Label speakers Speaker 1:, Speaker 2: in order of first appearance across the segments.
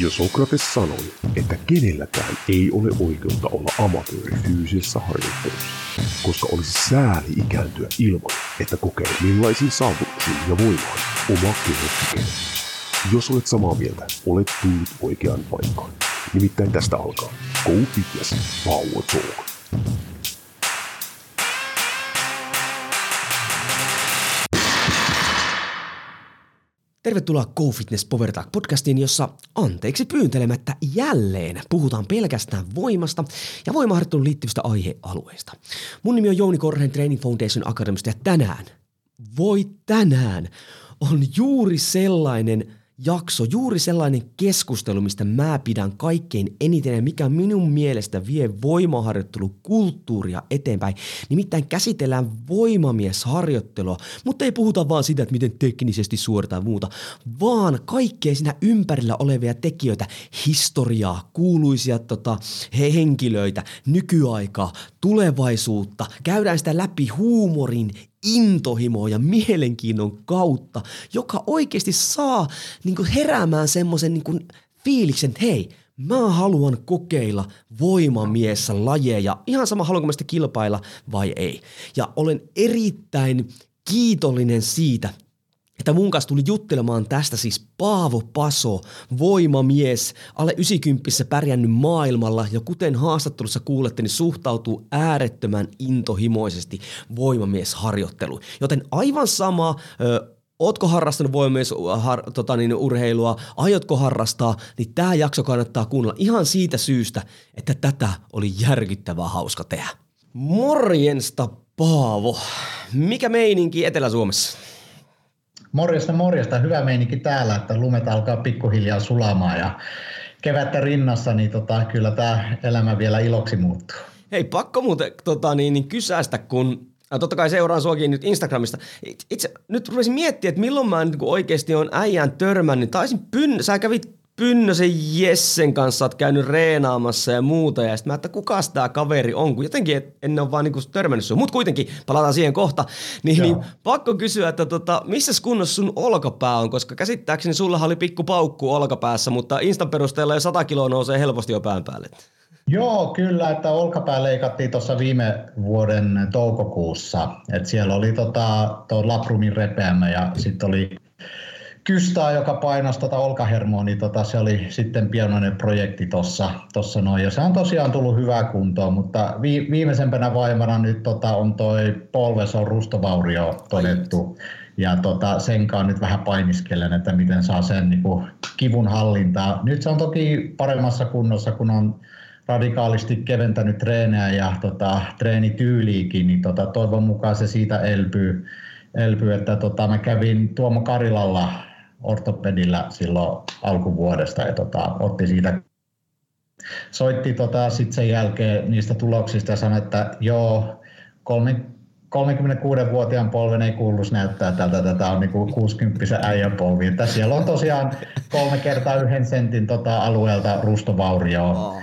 Speaker 1: Jo Sokrates sanoi, että kenelläkään ei ole oikeutta olla amatööri fyysisessä harjoittelussa, koska olisi sääli ikääntyä ilman, että kokee millaisiin saavutuksiin ja voimaan oma keho. Jos olet samaa mieltä, olet tullut oikeaan paikkaan. Nimittäin tästä alkaa Go Fitness Power Talk.
Speaker 2: Tervetuloa Go Fitness Power Talk podcastiin, jossa anteeksi pyyntelemättä jälleen puhutaan pelkästään voimasta ja voimaharjoitteluun liittyvistä aihealueista. Mun nimi on Jouni Korhen Training Foundation Academista ja tänään, voi tänään, on juuri sellainen – jakso, juuri sellainen keskustelu, mistä mä pidän kaikkein eniten ja mikä minun mielestä vie voimaharjoittelukulttuuria eteenpäin. Nimittäin käsitellään voimamiesharjoittelua, mutta ei puhuta vaan sitä, että miten teknisesti suoritetaan muuta, vaan kaikkea siinä ympärillä olevia tekijöitä, historiaa, kuuluisia tota, he henkilöitä, nykyaikaa, tulevaisuutta, käydään sitä läpi huumorin, intohimoa ja mielenkiinnon kautta, joka oikeasti saa niin kuin heräämään semmoisen niin fiiliksen, että hei, mä haluan kokeilla voimamiessä lajeja, ihan sama haluanko mä sitä kilpailla vai ei. Ja olen erittäin kiitollinen siitä, että mun kanssa tuli juttelemaan tästä siis Paavo Paso, voimamies, alle 90 pärjännyt maailmalla ja kuten haastattelussa kuulette, niin suhtautuu äärettömän intohimoisesti voimamiesharjoitteluun. Joten aivan sama, ö, Ootko harrastanut voimies har, tota niin, urheilua, aiotko harrastaa, niin tämä jakso kannattaa kuunnella ihan siitä syystä, että tätä oli järkyttävää hauska tehdä. Morjensta Paavo. Mikä meininki Etelä-Suomessa?
Speaker 3: Morjesta, morjesta. Hyvä meininki täällä, että lumet alkaa pikkuhiljaa sulamaan ja kevättä rinnassa, niin tota, kyllä tämä elämä vielä iloksi muuttuu.
Speaker 2: Hei, pakko muuten tota, niin, niin kysästä, kun ja totta kai seuraan suokin nyt Instagramista. Itse nyt rupesin miettiä, että milloin mä niin oikeasti on äijän törmännyt. Taisin pyn, sä kävit Pynnösen Jessen kanssa oot käynyt reenaamassa ja muuta. Ja sitten mä, että kuka tämä kaveri on, kun jotenkin et, en ole vaan niinku törmännyt sun. Mutta kuitenkin, palataan siihen kohta. Niin, niin pakko kysyä, että tota, missä kunnossa sun olkapää on, koska käsittääkseni sulla oli pikku paukku olkapäässä, mutta Instan perusteella jo 100 kiloa nousee helposti jo pään päälle.
Speaker 3: Joo, kyllä, että olkapää leikattiin tuossa viime vuoden toukokuussa. Et siellä oli tota, laprumin repeämä ja sitten oli kystää, joka painasi tota olkahermoa, niin tota, se oli sitten pienoinen projekti tuossa tossa noin. Ja se on tosiaan tullut hyvää kuntoon, mutta vi, viimeisempänä vaimana nyt tota, on toi polveson rustovaurio todettu. Ja tota, senkaan nyt vähän painiskelen, että miten saa sen niin kuin, kivun hallintaa. Nyt se on toki paremmassa kunnossa, kun on radikaalisti keventänyt treenejä ja tota, treenityyliikin, niin tota, toivon mukaan se siitä elpyy. elpyy että tota, mä kävin Tuomo Karilalla ortopedillä silloin alkuvuodesta ja tota, otti siitä soitti tota, sitten sen jälkeen niistä tuloksista ja sanoi, että joo, kolme, 36-vuotiaan polven ei kuuluisi näyttää tältä, tätä on niinku 60 äijän polvi. Että siellä on tosiaan kolme kertaa yhden sentin tota alueelta rustovaurioa.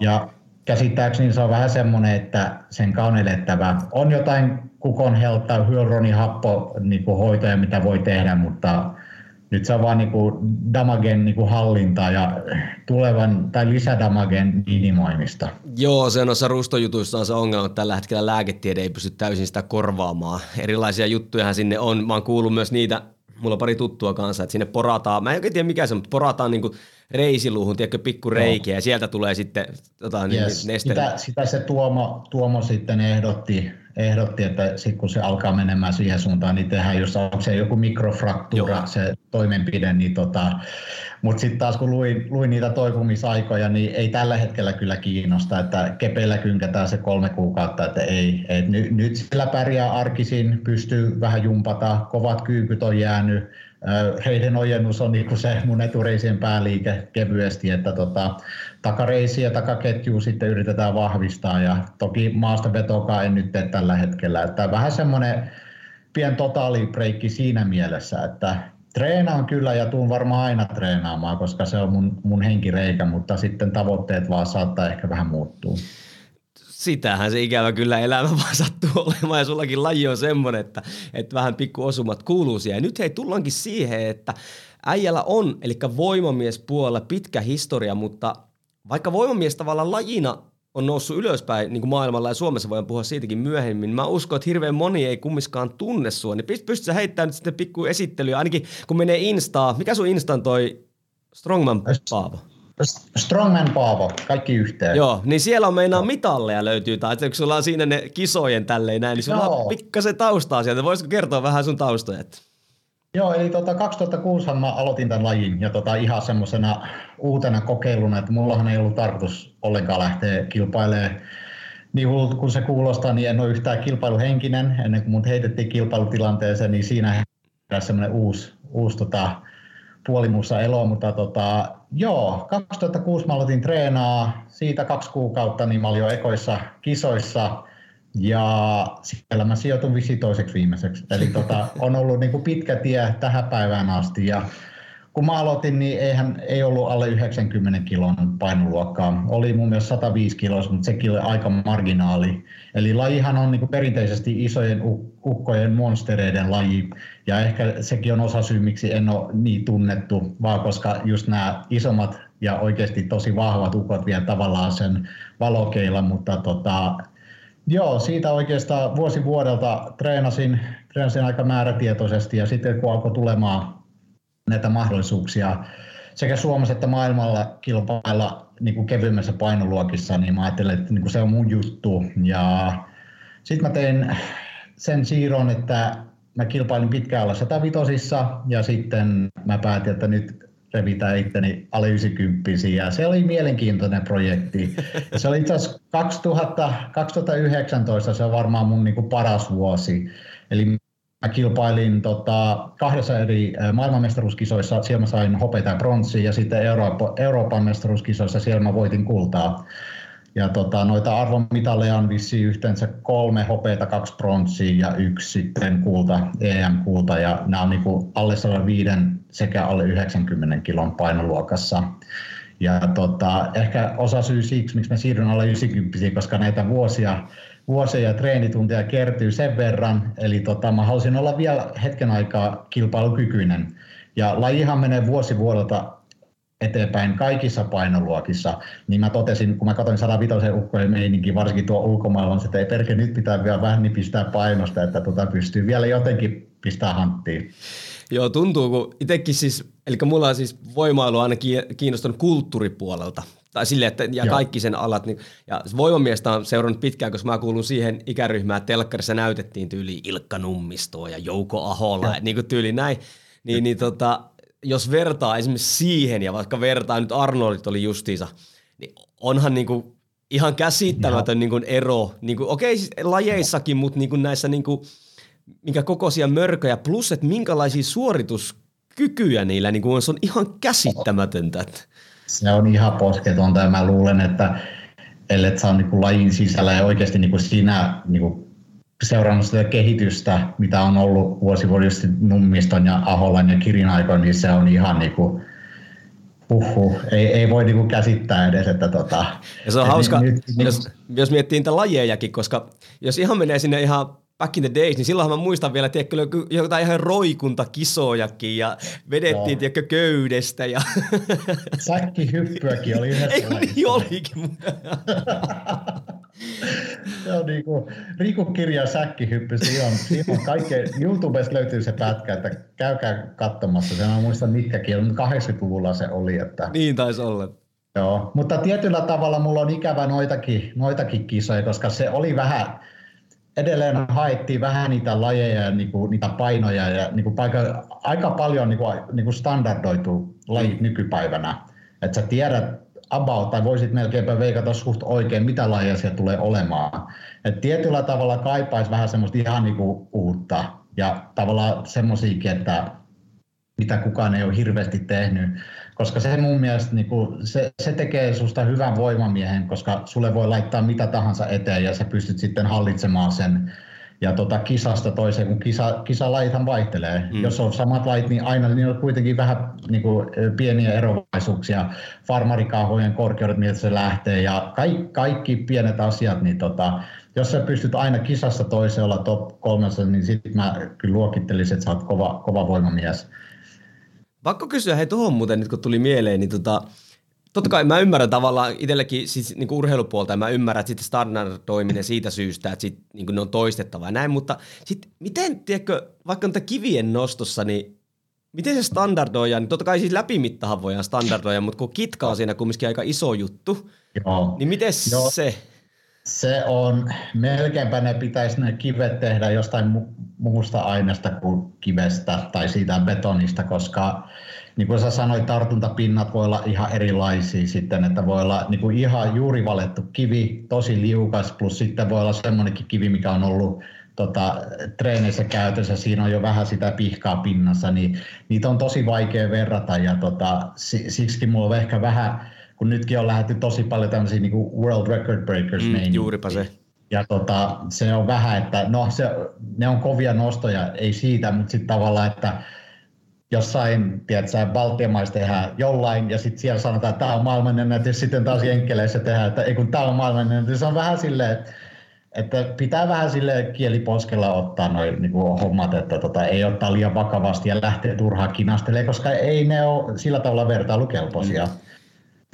Speaker 3: Ja käsittääkseni se on vähän semmoinen, että sen kaunelettävä on jotain kukon heltta, hyaluronihappo niin hoitoja, mitä voi tehdä, mutta nyt se on vaan niin kuin damagen niin kuin hallinta ja tulevan tai lisädamagen minimoimista.
Speaker 2: Joo, se noissa rustojutuissa on se ongelma, että tällä hetkellä lääketiede ei pysty täysin sitä korvaamaan. Erilaisia juttuja sinne on. Mä oon kuullut myös niitä, mulla on pari tuttua kanssa, että sinne porataan, mä en oikein tiedä mikä se on, mutta porataan niin kuin reisiluuhun, tiedätkö, pikku reikiä, ja sieltä tulee sitten tota,
Speaker 3: yes. sitä, sitä, se Tuomo, Tuomo sitten ehdotti, ehdotti että sit kun se alkaa menemään siihen suuntaan, niin tehdään, jos on se joku mikrofraktuura, Joo. se toimenpide, niin tota, mutta sitten taas kun luin, luin niitä toipumisaikoja, niin ei tällä hetkellä kyllä kiinnosta, että kepeillä kynkätään se kolme kuukautta, että ei. Et ny, nyt sillä pärjää arkisin, pystyy vähän jumpata, kovat kyykyt on jäänyt, heidän ojennus on niin se mun etureisien pääliike kevyesti, että tota, takareisi ja takaketju sitten yritetään vahvistaa. Ja toki maasta vetokaa en nyt tee tällä hetkellä, että vähän semmoinen pien totaalibreikki siinä mielessä, että treenaan kyllä ja tuun varmaan aina treenaamaan, koska se on mun, mun henkireikä, mutta sitten tavoitteet vaan saattaa ehkä vähän muuttua
Speaker 2: sitähän se ikävä kyllä elämä vaan sattuu olemaan ja sullakin laji on semmoinen, että, että vähän pikku osumat kuuluu siihen. Ja nyt hei, tullaankin siihen, että äijällä on, eli voimamiespuolella pitkä historia, mutta vaikka voimamies tavallaan lajina on noussut ylöspäin niin kuin maailmalla ja Suomessa voidaan puhua siitäkin myöhemmin. Mä uskon, että hirveän moni ei kummiskaan tunne sua, niin pystytkö sä heittämään nyt sitten pikku esittelyä, ainakin kun menee Instaa. Mikä sun Instan toi Strongman Paavo?
Speaker 3: Strongman Paavo, kaikki yhteen.
Speaker 2: Joo, niin siellä on meinaa mitalleja löytyy, tai että kun sulla on siinä ne kisojen tälleen näin, niin sulla Joo. on pikkasen taustaa sieltä. Voisitko kertoa vähän sun taustoja?
Speaker 3: Joo, eli tota 2006 mä aloitin tämän lajin ja tota ihan semmoisena uutena kokeiluna, että mullahan ei ollut tarkoitus ollenkaan lähteä kilpailemaan niin hullulta kun se kuulostaa, niin en ole yhtään kilpailuhenkinen. Ennen kuin mut heitettiin kilpailutilanteeseen, niin siinä semmoinen uusi, uusi tota, puolimuussa elo, mutta tota, joo, 2006 mä aloitin treenaa, siitä kaksi kuukautta, niin mä olin jo ekoissa kisoissa, ja siellä mä sijoitun toiseksi viimeiseksi. Eli tota, on ollut niin kuin pitkä tie tähän päivään asti. Ja kun mä aloitin, niin eihän, ei ollut alle 90 kilon painoluokkaa. Oli mun mielestä 105 kiloa, mutta sekin oli aika marginaali. Eli lajihan on niin perinteisesti isojen ukkojen monstereiden laji. Ja ehkä sekin on osa syy, miksi en ole niin tunnettu, vaan koska just nämä isommat ja oikeasti tosi vahvat ukot vielä tavallaan sen valokeilla, mutta tota, Joo, siitä oikeastaan vuosi vuodelta treenasin, treenasin aika määrätietoisesti ja sitten kun alkoi tulemaan näitä mahdollisuuksia sekä Suomessa että maailmalla kilpailla niin kuin kevyemmässä painoluokissa, niin mä ajattelin, että niin kuin se on mun juttu. Ja sitten mä tein sen siirron, että mä kilpailin pitkään alla 105 ja sitten mä päätin, että nyt revitään itteni alle 90 ja se oli mielenkiintoinen projekti. Se oli itse asiassa 2000, 2019, se on varmaan mun niin kuin paras vuosi. Eli mä kilpailin tota, kahdessa eri maailmanmestaruuskisoissa, siellä mä sain hopeita ja pronssia ja sitten Eurooppa, Euroopan mestaruuskisoissa siellä mä voitin kultaa. Ja tota, noita arvomitaleja on vissiin yhteensä kolme hopeita, kaksi pronssia ja yksi sitten kulta, EM-kulta. Ja nämä on niinku alle 105 sekä alle 90 kilon painoluokassa. Ja tota, ehkä osa syy siksi, miksi mä siirryn alle 90, koska näitä vuosia, vuosia ja treenitunteja kertyy sen verran. Eli tota, mä halusin olla vielä hetken aikaa kilpailukykyinen. Ja lajihan menee vuosi vuodelta eteenpäin kaikissa painoluokissa, niin mä totesin, kun mä katsoin 105 ukkojen meininkin, varsinkin tuo ulkomailla, että ei perke, nyt pitää vielä vähän niin pistää painosta, että tota pystyy vielä jotenkin pistää hanttiin.
Speaker 2: Joo, tuntuu, kun itsekin siis, eli mulla on siis voimailu aina kiinnostunut kulttuuripuolelta, tai sille, että ja Joo. kaikki sen alat. Niin, ja voimamiestä on seurannut pitkään, koska mä kuulun siihen ikäryhmään, että telkkarissa näytettiin tyyli Ilkka Nummistoa ja Jouko Ahola, niin kuin tyyli näin. Niin, niin tota, jos vertaa esimerkiksi siihen, ja vaikka vertaa nyt Arnoldit oli justiinsa, niin onhan niinku ihan käsittämätön niinku ero, niinku, okei siis lajeissakin, mutta niinku näissä niinku, minkä kokoisia mörköjä, plus että minkälaisia suorituskykyjä niillä niinku on, se on ihan käsittämätöntä.
Speaker 3: Se on ihan posketonta ja mä luulen, että ellei saa niinku lajin sisällä ja oikeasti niinku siinä niinku seurannut sitä kehitystä, mitä on ollut vuosivuodisesti Nummiston ja Aholan ja Kirin aikoina, niin se on ihan niin kuin, Uhu, ei, ei voi niinku käsittää edes, että tota...
Speaker 2: Ja se on hauska, nyt, jos, jos miettii niitä lajejakin, koska jos ihan menee sinne ihan back in the days, niin silloin mä muistan vielä, tiedätkö, jotain ihan roikuntakisojakin ja vedettiin, tiedätkö, köydestä ja...
Speaker 3: Säkkihyppyäkin oli yhdessä
Speaker 2: Eikö niin olikin?
Speaker 3: se on niin kuin, Riku kirja säkkihyppy, siinä on, siinä on kaikkea, YouTubesta löytyy se pätkä, että käykää katsomassa, sen mä muistan mitkä kieli, mutta 80-luvulla se oli. Että...
Speaker 2: Niin taisi olla.
Speaker 3: Joo, mutta tietyllä tavalla mulla on ikävä noitakin, noitakin kisoja, koska se oli vähän, edelleen haettiin vähän niitä lajeja ja niinku, niitä painoja ja niinku paika, aika paljon niinku, niinku standardoitu lajit nykypäivänä. Että sä tiedät about, tai voisit melkeinpä veikata suht oikein, mitä lajeja siellä tulee olemaan. Et tietyllä tavalla kaipaisi vähän semmoista ihan niinku uutta ja tavallaan semmoisiakin, että mitä kukaan ei ole hirveästi tehnyt. Koska se mun mielestä niin kuin, se, se tekee susta hyvän voimamiehen, koska sulle voi laittaa mitä tahansa eteen ja sä pystyt sitten hallitsemaan sen ja tota kisasta toiseen, kun kisa, kisalajithan vaihtelee. Mm. Jos on samat lait, niin aina niin on kuitenkin vähän niin kuin, pieniä eroavaisuuksia, farmarikahojen korkeudet, miltä se lähtee ja kaikki, kaikki pienet asiat, niin tota, jos sä pystyt aina kisassa toiseen olla top kolmessa, niin sitten mä kyllä luokittelisin, että sä oot kova, kova voimamies.
Speaker 2: Pakko kysyä, hei tuohon muuten nyt kun tuli mieleen, niin tota, totta kai mä ymmärrän tavallaan itsellekin siis niin urheilupuolta ja mä ymmärrän, että sitten standardoiminen siitä syystä, että sit, niin ne on toistettava ja näin, mutta sitten miten, tiedätkö, vaikka on kivien nostossa, niin miten se standardoidaan, niin totta kai siis läpimittahan voidaan standardoida, mutta kun kitka on siinä kumminkin aika iso juttu, Joo. niin miten se?
Speaker 3: Se on, melkeinpä ne pitäisi ne kivet tehdä jostain mu- muusta aineesta kuin kivestä tai siitä betonista, koska niin kuin sä sanoit, tartuntapinnat voi olla ihan erilaisia sitten, että voi olla niin kuin ihan juuri valettu kivi, tosi liukas, plus sitten voi olla semmoinenkin kivi, mikä on ollut tota, treeneissä käytössä, siinä on jo vähän sitä pihkaa pinnassa, niin niitä on tosi vaikea verrata ja tota, siksi mulla on ehkä vähän, kun nytkin on lähdetty tosi paljon tämmöisiä niin kuin world record breakers mm,
Speaker 2: Juuripa se.
Speaker 3: Ja tota, se on vähän, että no se, ne on kovia nostoja, ei siitä, mutta sitten tavallaan, että jossain, tiedätkö, Baltian maissa tehdään jollain, ja sitten siellä sanotaan, että tämä on maailmanennätys, sitten taas Jenkkeleissä tehdään, että ei kun tämä on maailmanennätys. Se on vähän silleen, että pitää vähän sille kieliposkella ottaa noin niin hommat, että tota, ei ottaa liian vakavasti ja lähteä turhaan kinastelemaan, koska ei ne ole sillä tavalla vertailukelpoisia. Mm.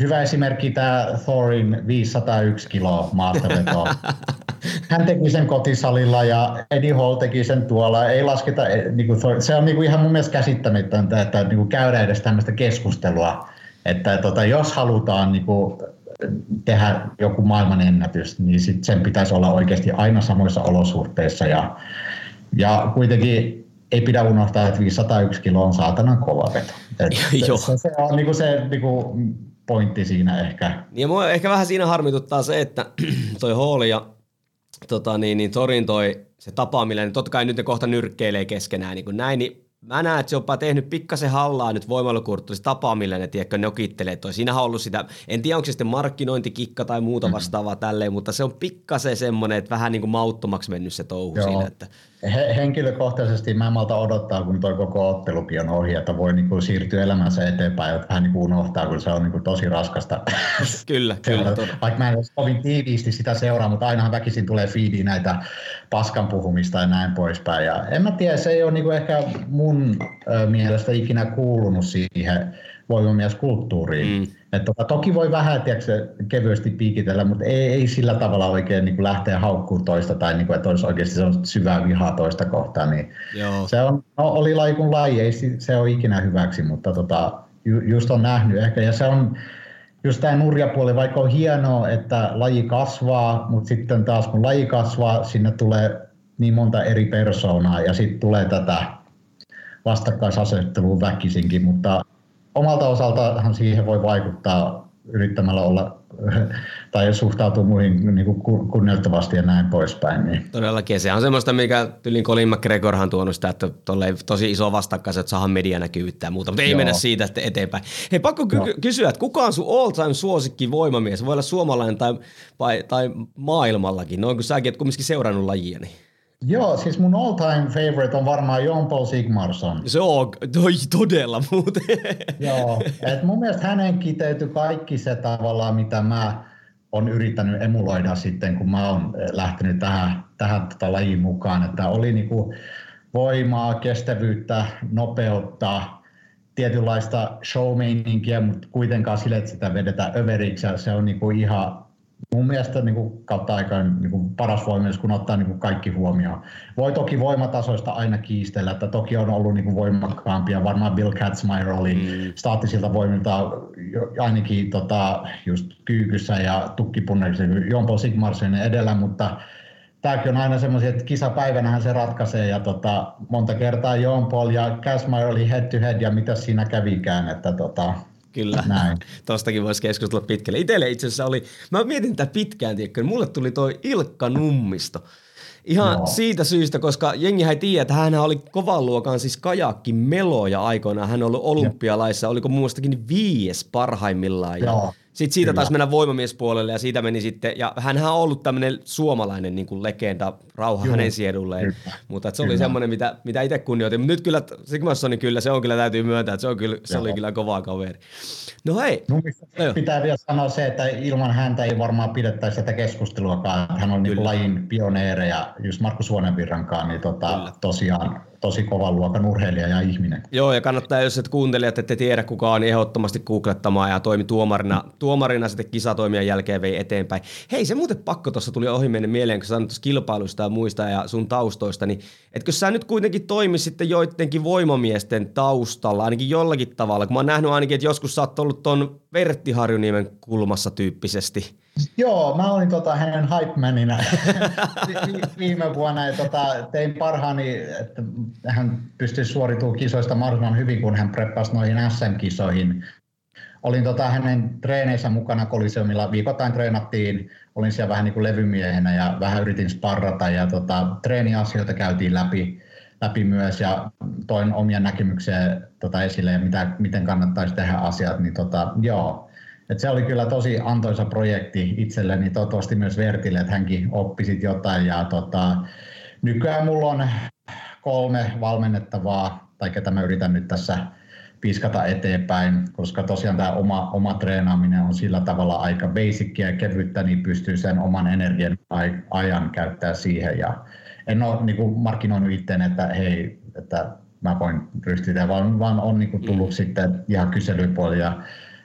Speaker 3: Hyvä esimerkki tämä Thorin 501 kiloa maastavetoa. Hän teki sen kotisalilla ja Eddie Hall teki sen tuolla. Ei lasketa, eh, niin kuin, se on niin kuin ihan mun mielestä käsittämätöntä, että niin kuin käydä edes tämmöistä keskustelua. Että tota, jos halutaan niin kuin, tehdä joku maailmanennätys, niin sit sen pitäisi olla oikeasti aina samoissa olosuhteissa. Ja, ja kuitenkin ei pidä unohtaa, että 501 kilo on saatanan kova veto. Et se, se on niin kuin se niin kuin pointti siinä ehkä.
Speaker 2: Ja mua ehkä vähän siinä harmituttaa se, että toi Hall ja tota, niin, niin Torin toi se tapaaminen, niin totta kai nyt ne kohta nyrkkeilee keskenään niin kuin näin, niin mä näen, että se on jopa tehnyt pikkasen hallaa nyt voimailukurttu, se tapaamille ne tiedätkö, nokittelee toi. Siinähän on ollut sitä, en tiedä onko se sitten markkinointikikka tai muuta mm-hmm. vastaavaa mm-hmm. tälleen, mutta se on pikkasen semmoinen, että vähän niin kuin mauttomaksi mennyt se touhu Joo. siinä. Että
Speaker 3: he, henkilökohtaisesti mä en malta odottaa, kun toi koko ottelukin on ohi, että voi niin kuin siirtyä elämänsä eteenpäin, että vähän niin kuin unohtaa, kun se on niin kuin tosi raskasta.
Speaker 2: Kyllä, kyllä.
Speaker 3: Vaikka mä en ole kovin tiiviisti sitä seuraa, mutta ainahan väkisin tulee feedi näitä paskan puhumista ja näin poispäin. Ja en mä tiedä, se ei ole niin kuin ehkä mun mielestä ikinä kuulunut siihen voimamieskulttuuriin. Mm. Et tota, toki voi vähän tiedätkö, kevyesti piikitellä, mutta ei, ei sillä tavalla oikein niin kuin lähteä haukkuun toista tai niin kuin, että olisi oikeasti se on syvää vihaa toista kohtaan. Niin Joo. Se on, no, oli laji kuin laji, ei se ole ikinä hyväksi, mutta tota, ju, just on nähnyt ehkä. Ja se on just tämä nurjapuoli, vaikka on hienoa, että laji kasvaa, mutta sitten taas kun laji kasvaa, sinne tulee niin monta eri persoonaa ja sitten tulee tätä vastakkaisasettelua väkisinkin, mutta omalta osaltahan siihen voi vaikuttaa yrittämällä olla tai suhtautua muihin niin kuin kunnioittavasti ja näin poispäin. Niin.
Speaker 2: Todellakin, se on semmoista, mikä tylin Colin McGregorhan tuonut sitä, että tosi iso vastakkain, että saadaan medianäkyvyyttä ja muuta, mutta ei Joo. mennä siitä sitten eteenpäin. Hei, pakko ky- kysyä, että kuka on sun all-time suosikki voimamies? Voi olla suomalainen tai, tai, tai maailmallakin, noin kun säkin et kumminkin seurannut lajia. Niin.
Speaker 3: Joo, siis mun all time favorite on varmaan Jon Paul Sigmarsson.
Speaker 2: Se on toi, todella muuten.
Speaker 3: Joo, et mun mielestä hänen kiteytyi kaikki se tavallaan, mitä mä on yrittänyt emuloida sitten, kun mä oon lähtenyt tähän, tähän tota lajiin mukaan. Että oli niinku voimaa, kestävyyttä, nopeutta, tietynlaista showmeininkiä, mutta kuitenkaan sille, että sitä vedetään överiksi. Se on niinku ihan mun mielestä niin kuin kautta aikaan niin kuin paras voimamies, kun ottaa niin kuin kaikki huomioon. Voi toki voimatasoista aina kiistellä, että toki on ollut niin kuin voimakkaampia. Varmaan Bill Katzmeier oli mm. staattisilta voimilta ainakin tota, just kyykyssä ja tukkipunnerissa Jon Paul Sigmarsen edellä, mutta tämäkin on aina semmoisia, että kisapäivänähän se ratkaisee ja tota, monta kertaa Jon Paul ja Katzmeier oli head to head ja mitä siinä kävikään, että tota,
Speaker 2: Kyllä, Näin. tostakin voisi keskustella pitkälle. Itselle itse asiassa oli, mä mietin tätä pitkään, tiedätkö, niin mulle tuli toi Ilkka Nummisto. Ihan Joo. siitä syystä, koska jengi ei tiedä, että hän oli kovan luokan siis kajakki meloja aikoinaan. Hän on ollut olympialaissa, oliko muustakin viies parhaimmillaan. Ja, Sitten siitä Kyllä. taas mennä voimamiespuolelle ja siitä meni sitten, ja hänhän on ollut tämmöinen suomalainen niin kuin legenda, rauha Juhu. hänen siedulleen, kyllä. mutta se oli kyllä. semmoinen, mitä, mitä itse kunnioitin. Mutta nyt kyllä Sigmarssonin kyllä, se on kyllä täytyy myöntää, että se, on kyllä, se oli kyllä kova kaveri. No hei. No,
Speaker 3: pitää vielä sanoa se, että ilman häntä ei varmaan pidettäisi tätä keskusteluakaan. Hän on niin lajin pioneereja, just Markku Suonenvirrankaan, niin tota, tosiaan tosi kovan luokan urheilija ja ihminen.
Speaker 2: Joo, ja kannattaa, jos et kuuntelijat ette tiedä kuka on, ehdottomasti googlettamaan ja toimi tuomarina, tuomarina sitten kisatoimien jälkeen vei eteenpäin. Hei, se muuten pakko tuossa tuli ohi mennä mieleen, kun sanoit kilpailusta ja muista ja sun taustoista, niin etkö sä nyt kuitenkin toimi sitten joidenkin voimamiesten taustalla, ainakin jollakin tavalla, kun mä oon nähnyt ainakin, että joskus sä oot ollut ton Vertti Harjuniemen kulmassa tyyppisesti.
Speaker 3: Joo, mä olin tota hänen hype-manina viime vuonna ja tota, tein parhaani, että hän pystyi suoritumaan kisoista mahdollisimman hyvin, kun hän preppasi noihin SM-kisoihin. Olin tota hänen treeneissä mukana Koliseumilla, viikoittain treenattiin, olin siellä vähän niin kuin levymiehenä ja vähän yritin sparrata ja tota, treeniasioita käytiin läpi, läpi myös ja toin omia näkemyksiä tota esille ja mitä, miten kannattaisi tehdä asiat, niin tota, joo, et se oli kyllä tosi antoisa projekti itselleni, toivottavasti myös Vertille, että hänkin oppisit jotain. Ja tota, nykyään mulla on kolme valmennettavaa, tai ketä mä yritän nyt tässä piskata eteenpäin, koska tosiaan tämä oma, oma treenaaminen on sillä tavalla aika basickia ja kevyttä, niin pystyy sen oman energian ajan käyttää siihen. Ja en ole niin kuin markkinoinut itteen, että hei, että mä voin ryhtyä, vaan, vaan on niin kuin tullut mm. sitten ihan kyselypuoli ja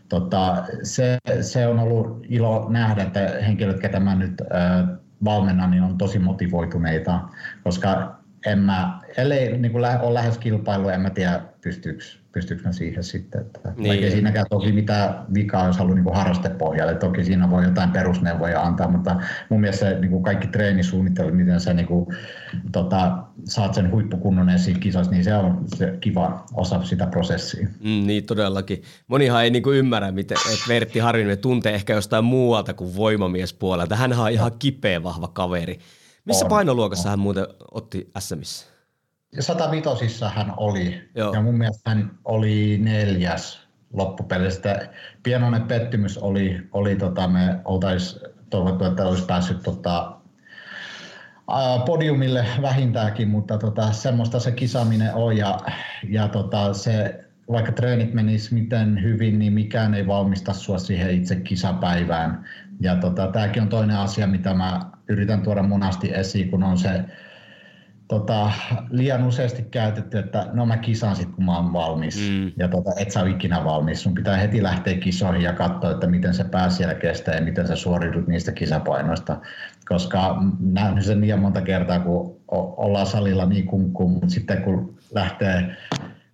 Speaker 3: tota, se, se, on ollut ilo nähdä, että henkilöt, ketä mä nyt äh, valmennan, niin on tosi motivoituneita, koska en mä, ellei niin kuin ole lähes kilpailu, en mä tiedä pystyykö pystyykö mä siihen sitten. Että niin. Vaikka siinäkään toki mitään vikaa, jos haluaa niin harrastepohjalle. Toki siinä voi jotain perusneuvoja antaa, mutta mun mielestä se, niin kuin kaikki treenisuunnittelu, miten sä niin kuin, tota, saat sen huippukunnon esiin kisassa, niin se on se kiva osa sitä prosessia.
Speaker 2: Mm, niin todellakin. Monihan ei niin kuin ymmärrä, miten, että Vertti Harvinen tuntee ehkä jostain muualta kuin voimamiespuolelta. Hän on ihan kipeä vahva kaveri. Missä on, painoluokassa on. hän muuten otti SMissä?
Speaker 3: 105 hän oli, Joo. ja mun mielestä hän oli neljäs loppupelistä. Pienoinen pettymys oli, oli tota, me oltaisiin toivottu, että olisi päässyt tota, podiumille vähintäänkin, mutta tota, semmoista se kisaaminen on ja, ja tota, se, vaikka treenit menis miten hyvin, niin mikään ei valmista sua siihen itse kisapäivään. Ja tota, tämäkin on toinen asia, mitä mä yritän tuoda monasti esiin, kun on se tota, liian useasti käytetty, että no mä kisaan sit kun mä oon valmis. Mm. Ja tota, et sä ole ikinä valmis. Sun pitää heti lähteä kisoihin ja katsoa, että miten se pää siellä kestää ja miten sä suoriudut niistä kisapainoista. Koska nähnyt sen niin monta kertaa, kun ollaan salilla niin kunkkuun, mutta sitten kun lähtee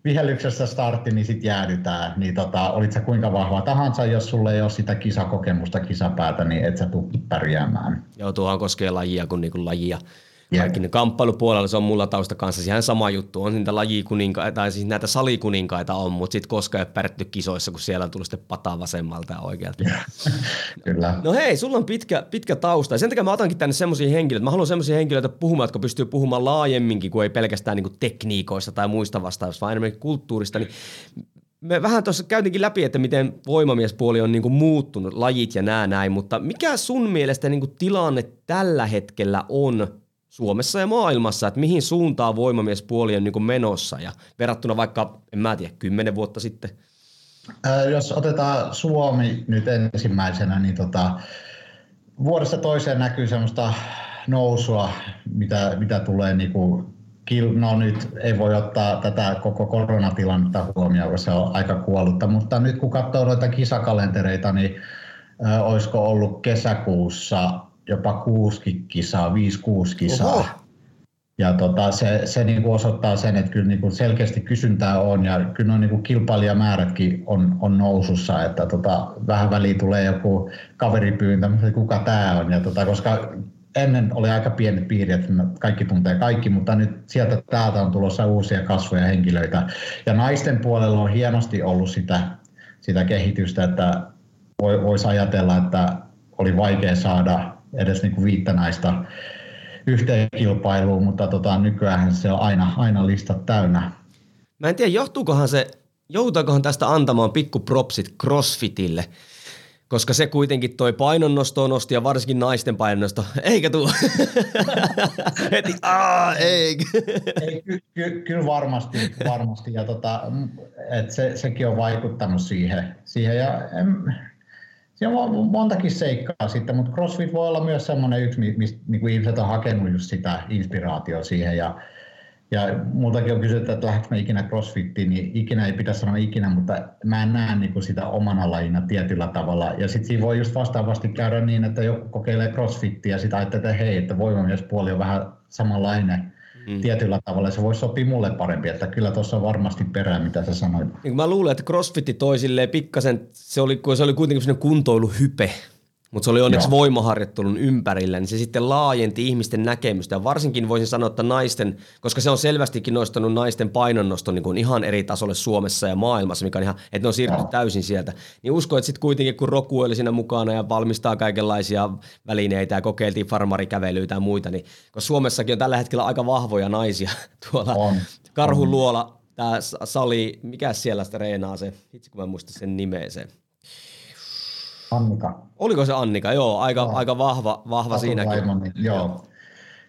Speaker 3: vihellyksestä startti, niin sitten jäädytään. Niin tota, olit sä kuinka vahva tahansa, jos sulle ei ole sitä kisakokemusta, kisapäätä, niin et sä tule pärjäämään.
Speaker 2: Joo, tuohan koskee lajia kuin, niin kuin lajia. Kaikki ne kamppailupuolella se on mulla tausta kanssa ihan sama juttu. On niitä lajikuninkaita, tai siis näitä salikuninkaita on, mutta sitten koskaan ei pärjätty kisoissa, kun siellä on tullut sitten pataa vasemmalta ja oikealta.
Speaker 3: Kyllä.
Speaker 2: No hei, sulla on pitkä, pitkä tausta. Ja sen takia mä otankin tänne semmoisia henkilöitä. Mä haluan semmoisia henkilöitä puhumaan, jotka pystyy puhumaan laajemminkin kuin ei pelkästään niin tekniikoista tai muista vastaavista, vaan enemmän kulttuurista. Niin me vähän tuossa käytinkin läpi, että miten voimamiespuoli on niinku muuttunut, lajit ja nää näin, mutta mikä sun mielestä niinku tilanne tällä hetkellä on Suomessa ja maailmassa, että mihin suuntaan voimamiespuoli on niin menossa ja verrattuna vaikka, en mä tiedä, kymmenen vuotta sitten?
Speaker 3: jos otetaan Suomi nyt ensimmäisenä, niin tota, vuodesta toiseen näkyy semmoista nousua, mitä, mitä tulee niin kuin, no nyt ei voi ottaa tätä koko koronatilannetta huomioon, koska se on aika kuollutta, mutta nyt kun katsoo noita kisakalentereita, niin ö, olisiko ollut kesäkuussa jopa kuusi kisaa, viisi kuusi kisaa. Oho. Ja tota, se, se niin kuin osoittaa sen, että kyllä niin kuin selkeästi kysyntää on ja kyllä on niin kuin kilpailijamäärätkin on, on nousussa, että tota, vähän väliin tulee joku kaveripyyntö, että kuka tämä on. Ja tota, koska ennen oli aika pienet piirit, että kaikki tuntee kaikki, mutta nyt sieltä täältä on tulossa uusia kasvoja henkilöitä. Ja naisten puolella on hienosti ollut sitä, sitä kehitystä, että voisi ajatella, että oli vaikea saada edes niin kuin viittä naista yhteen kilpailuun, mutta tota, nykyään se on aina, aina listat täynnä.
Speaker 2: Mä en tiedä, johtuukohan se, joutaakohan tästä antamaan pikku propsit CrossFitille, koska se kuitenkin toi painonnosto nosti ja varsinkin naisten painonnosto, eikä tule. Heti, aa, ei.
Speaker 3: ei ky, ky, kyllä varmasti, varmasti. Ja tota, et se, sekin on vaikuttanut siihen. siihen ja, em, Siinä on montakin seikkaa sitten, mutta CrossFit voi olla myös semmoinen yksi, mistä niin ihmiset on hakenut just sitä inspiraatiota siihen. Ja, ja multakin on kysytty, että lähdekö mä ikinä crossfittiin, niin ikinä ei pitäisi sanoa ikinä, mutta mä en näe niin kuin sitä omana lajina tietyllä tavalla. Ja sitten siinä voi just vastaavasti käydä niin, että joku kokeilee crossfittiä ja sitten ajattelee, että hei, että voimamiespuoli on vähän samanlainen mm. tietyllä tavalla. Se voisi sopia mulle parempi, että kyllä tuossa on varmasti perää, mitä sä sanoit.
Speaker 2: Niin mä luulen, että crossfitti toi pikkasen, se oli, se oli kuitenkin sellainen kuntoiluhype, mutta se oli onneksi Joo. voimaharjoittelun ympärillä, niin se sitten laajenti ihmisten näkemystä. Ja varsinkin voisin sanoa, että naisten, koska se on selvästikin nostanut naisten painonnoston niin kuin ihan eri tasolle Suomessa ja maailmassa, mikä on ihan, että ne on siirtynyt täysin sieltä. Niin usko, että sitten kuitenkin kun Roku oli siinä mukana ja valmistaa kaikenlaisia välineitä ja kokeiltiin farmarikävelyitä ja muita, niin koska Suomessakin on tällä hetkellä aika vahvoja naisia tuolla on. Karhun luola, tämä sali, mikä siellä sitä reenaa se, itse kun mä muistan sen nimeä se.
Speaker 3: Annika.
Speaker 2: Oliko se Annika? Joo, aika, no. aika vahva, vahva siinäkin.
Speaker 3: Vaimoni, joo. joo.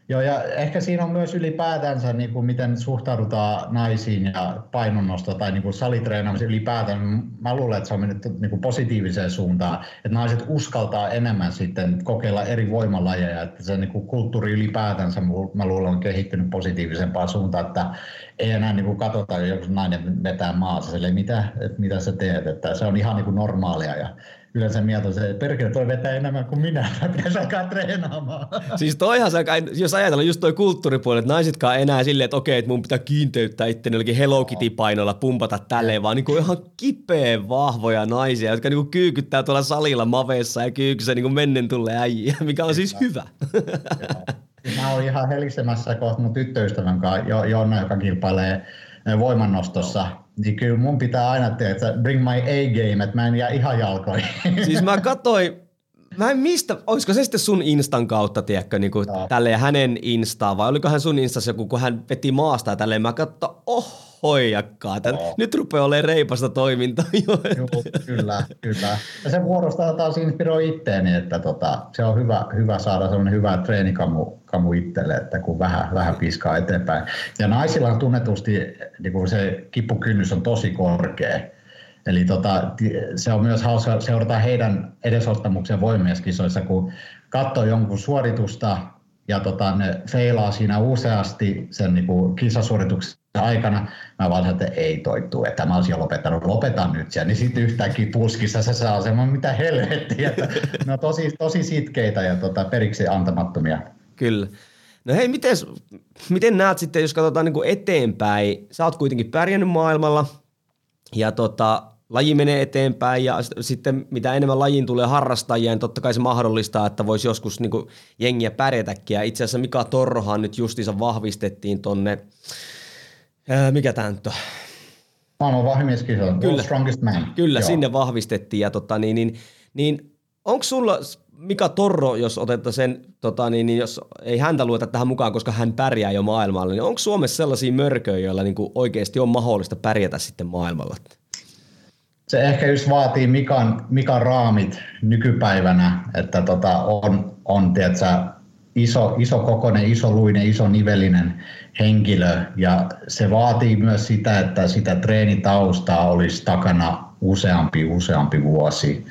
Speaker 3: Joo, ja ehkä siinä on myös ylipäätänsä, niin kuin miten suhtaudutaan naisiin ja painonnosto tai niin kuin salitreenaamiseen ylipäätään. Mä luulen, että se on mennyt niin kuin positiiviseen suuntaan, että naiset uskaltaa enemmän sitten kokeilla eri voimalajeja, että se niin kuin kulttuuri ylipäätänsä mä luulen on kehittynyt positiivisempaan suuntaan, että ei enää niin kuin katsota, jos nainen vetää maassa, sille mitä, että mitä sä teet, että se on ihan niin kuin normaalia ja yleensä mieltä se, että perkele toi vetää enemmän kuin minä, pitäisi alkaa treenaamaan.
Speaker 2: Siis toihan se, jos ajatellaan just toi kulttuuripuoli, että naisetkaan enää silleen, että okei, että mun pitää kiinteyttää itse jollakin Hello Kitty-painoilla, pumpata tälleen, vaan niin kuin ihan kipeä vahvoja naisia, jotka niin kuin kyykyttää tuolla salilla maveessa ja kyykyssä niin kuin mennen tulee äijä, mikä on siis hyvä.
Speaker 3: Mä oon ihan helisemässä kohta mun tyttöystävän kanssa, Jonna, joka kilpailee voimannostossa, niin kyllä mun pitää aina tehdä, että bring my A-game, että mä en jää ihan jalkoihin.
Speaker 2: Siis mä katsoin, mä en mistä, olisiko se sitten sun Instan kautta, tiedätkö, niin kuin no. tälleen hänen Instaa, vai olikohan sun Instassa joku, kun hän veti maasta ja tälleen, mä katsoin, oh, hoijakkaa. No. Nyt rupeaa olemaan reipasta toimintaa jo.
Speaker 3: Joo, kyllä, kyllä. Ja se vuorostaa taas inspiroi itteeni, että tota, se on hyvä, hyvä saada sellainen hyvä treenikamu kamu itselle, että kun vähän, vähän piskaa eteenpäin. Ja naisilla on tunnetusti niin kuin se kippukynnys on tosi korkea. Eli tota, se on myös hauska seurata heidän edesottamuksen voimieskisoissa, kun katsoo jonkun suoritusta ja tota, ne feilaa siinä useasti sen niin kuin kisasuorituksen aikana. Mä vaan että ei toittu, että mä olisin jo lopettanut, lopetan nyt sen. Niin sitten yhtäkkiä puskissa se saa semmoinen, mitä helvettiä. Että ne on tosi, tosi sitkeitä ja tota, periksi antamattomia.
Speaker 2: Kyllä. No hei, miten, miten näet sitten, jos katsotaan niin kuin eteenpäin, sä oot kuitenkin pärjännyt maailmalla ja tota, laji menee eteenpäin ja sitten mitä enemmän lajiin tulee harrastajia, niin totta kai se mahdollistaa, että voisi joskus niin kuin jengiä pärjätäkin. Ja itse asiassa Mika Torrohan nyt justiinsa vahvistettiin tonne, ää, mikä tämä nyt on?
Speaker 3: Maailman vahvimieskisa, Kyllä, Strongest Man.
Speaker 2: Kyllä, Joo. sinne vahvistettiin ja tota, niin, niin, niin onko sulla Mika Torro, jos otetaan sen, tota, niin, niin jos ei häntä lueta tähän mukaan, koska hän pärjää jo maailmalla, niin onko Suomessa sellaisia mörköjä, joilla niin kuin oikeasti on mahdollista pärjätä sitten maailmalla?
Speaker 3: Se ehkä just vaatii Mikan, Mikan raamit nykypäivänä, että tota, on, on tiedätkö, iso, iso kokoinen, iso luinen, iso nivelinen henkilö ja se vaatii myös sitä, että sitä treenitaustaa olisi takana useampi, useampi vuosi.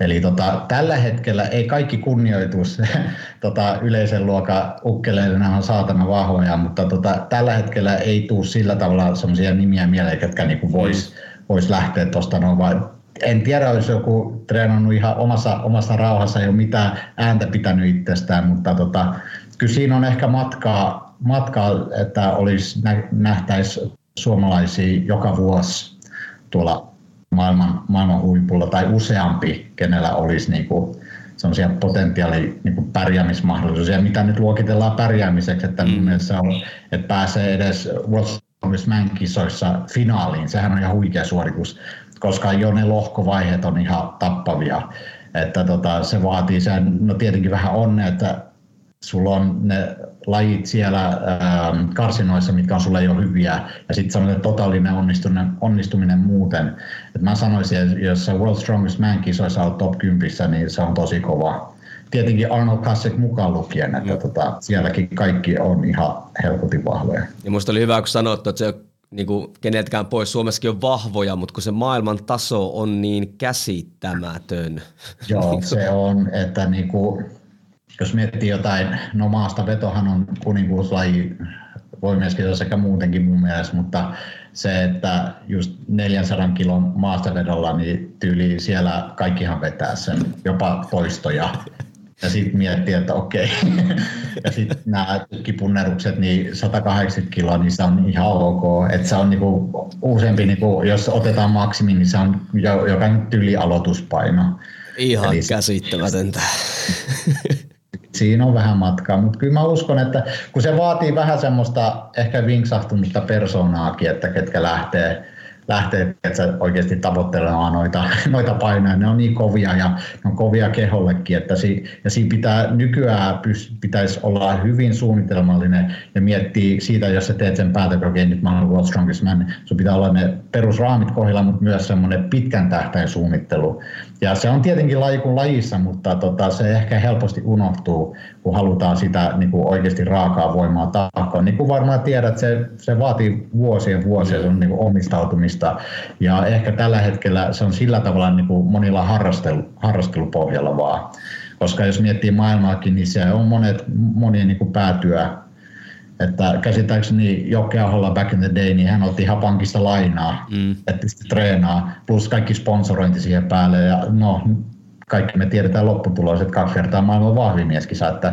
Speaker 3: Eli tota, tällä hetkellä ei kaikki kunnioitus tota, yleisen luokan ukkeleina on saatana vahvoja, mutta tota, tällä hetkellä ei tule sillä tavalla sellaisia nimiä mieleen, jotka niinku vois, mm. vois lähteä tuosta noin, vaan en tiedä, olisi joku treenannut ihan omassa, omassa rauhassa, ei ole mitään ääntä pitänyt itsestään, mutta tota, kyllä siinä on ehkä matkaa, matkaa että olisi nähtäisi suomalaisia joka vuosi tuolla maailman, maailman huipulla tai useampi, kenellä olisi niin kuin sellaisia potentiaali niin kuin pärjäämismahdollisuuksia, mitä nyt luokitellaan pärjäämiseksi, että mm. se on, että pääsee edes World Strongest Man-kisoissa finaaliin. Sehän on ihan huikea suoritus, koska jo ne lohkovaiheet on ihan tappavia. Että tota, se vaatii sen, no tietenkin vähän onnea, että sulla on ne lajit siellä ähm, karsinoissa, mitkä on sulle jo hyviä, ja sitten semmoinen totaalinen onnistuminen, onnistuminen muuten. Et mä sanoisin, että jos World Strongest Man kisoissa on top 10, niin se on tosi kova. Tietenkin Arnold Kasek mukaan lukien, että mm. tota, sielläkin kaikki on ihan helpotin vahvoja.
Speaker 2: Ja musta oli hyvä, kun sanottu, että se niin kuin keneltäkään pois Suomessakin on vahvoja, mutta kun se maailman taso on niin käsittämätön.
Speaker 3: Joo, se on, että niin kuin, jos miettii jotain, no maasta vetohan on kuninkuuslaji voimieskisossa sekä muutenkin mun mielestä, mutta se, että just 400 kilon maastavedolla, niin tyyli siellä kaikkihan vetää sen, jopa toistoja. Ja sitten miettii, että okei. ja sitten nämä kipunnerukset, niin 180 kiloa, niin se on ihan ok. Että se on niinku useampi, niinku, jos otetaan maksimi, niin se on jokainen tyyli aloituspaino.
Speaker 2: Ihan Eli käsittämätöntä.
Speaker 3: Siinä on vähän matkaa, mutta kyllä mä uskon, että kun se vaatii vähän semmoista ehkä vinksahtunutta persoonaakin, että ketkä lähtee lähtee että oikeasti tavoittelemaan noita, noita painoja. Ne on niin kovia ja ne on kovia kehollekin, että si, ja siinä pitää nykyään pitäisi olla hyvin suunnitelmallinen ja miettiä siitä, jos sä teet sen päätöksen, okei nyt mä olen World Strongest Man, sun pitää olla ne perusraamit kohdilla, mutta myös semmoinen pitkän tähtäin suunnittelu. Ja se on tietenkin laji kuin lajissa, mutta tota, se ehkä helposti unohtuu, kun halutaan sitä niin kuin oikeasti raakaa voimaa taakkaa. Niin kuin varmaan tiedät, se, se vaatii vuosien vuosia se on niin kuin omistautumista. Ja ehkä tällä hetkellä se on sillä tavalla niin kuin monilla harrastelu, harrastelupohjalla vaan. Koska jos miettii maailmaakin, niin se on monet, monien niin kuin päätyä että käsittääkseni Jokke Aholla back in the day, niin hän otti ihan pankista lainaa, mm. että sitten treenaa, plus kaikki sponsorointi siihen päälle. Ja no, kaikki me tiedetään lopputulos, että kaksi kertaa maailman saa, että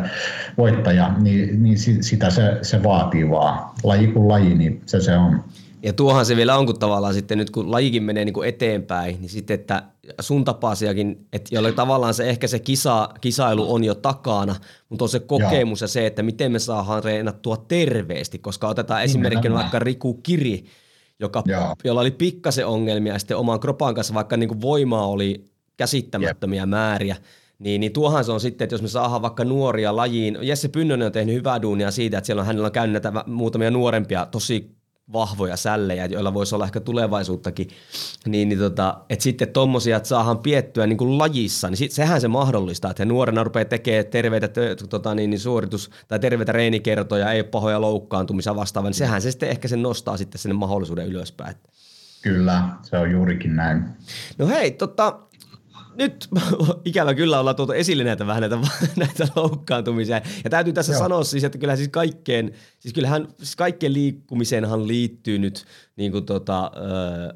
Speaker 3: voittaja, niin, niin sitä se, se vaatii vaan. Laji kuin laji, niin se se on.
Speaker 2: Ja tuohan se vielä on, kun tavallaan sitten nyt kun lajikin menee niin kuin eteenpäin, niin sitten, että sun tapaisiakin, että jolle tavallaan se ehkä se kisa, kisailu on jo takana, mutta on se kokemus Joo. ja se, että miten me saadaan reenattua terveesti, koska otetaan esimerkkinä vaikka Riku Kiri, joka, jolla oli pikkasen ongelmia ja sitten oman kropan kanssa, vaikka niin kuin voimaa oli käsittämättömiä Jep. määriä, niin, niin tuohan se on sitten, että jos me saadaan vaikka nuoria lajiin, Jesse Pynnönen on tehnyt hyvää duunia siitä, että siellä on, hänellä on käynyt näitä muutamia nuorempia, tosi vahvoja sällejä, joilla voisi olla ehkä tulevaisuuttakin, niin, niin tota, että sitten tommosia, että saadaan piettyä niin kuin lajissa, niin sit, sehän se mahdollistaa, että he nuorena rupeaa tekemään terveitä tota, niin, niin suoritus- tai terveitä reenikertoja, ei pahoja loukkaantumisia vastaavaa, niin sehän se sitten ehkä sen nostaa sitten sinne mahdollisuuden ylöspäin.
Speaker 3: Kyllä, se on juurikin näin.
Speaker 2: No hei, tota, nyt ikävä kyllä ollaan tuotu esille näitä vähän näitä, näitä loukkaantumisia. Ja täytyy tässä Joo. sanoa siis, että kyllähän siis kaikkeen, siis kyllähän siis kaikkeen liikkumiseenhan liittyy nyt niin kuin tota, ö,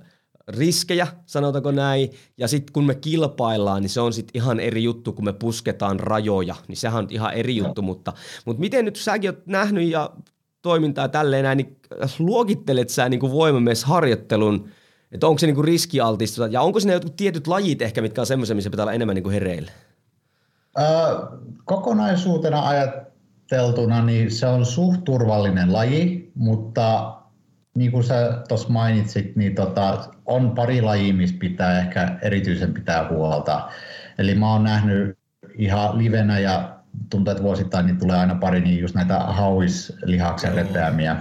Speaker 2: riskejä, sanotaanko näin. Ja sitten kun me kilpaillaan, niin se on sitten ihan eri juttu, kun me pusketaan rajoja. Niin sehän on ihan eri juttu, mutta, mutta miten nyt säkin oot nähnyt ja toimintaa tälleen näin, niin luokittelet sä niin kuin voimamiesharjoittelun – että onko se niinku riskialtista ja onko siinä jotkut tietyt lajit ehkä, mitkä on semmoisia, missä pitää olla enemmän niinku hereillä?
Speaker 3: Öö, kokonaisuutena ajateltuna niin se on suht turvallinen laji, mutta niin kuin sä tuossa mainitsit, niin tota, on pari lajia, missä pitää ehkä erityisen pitää huolta. Eli mä oon nähnyt ihan livenä ja tuntuu, että vuosittain niin tulee aina pari niin just näitä hauislihaksen repeämiä.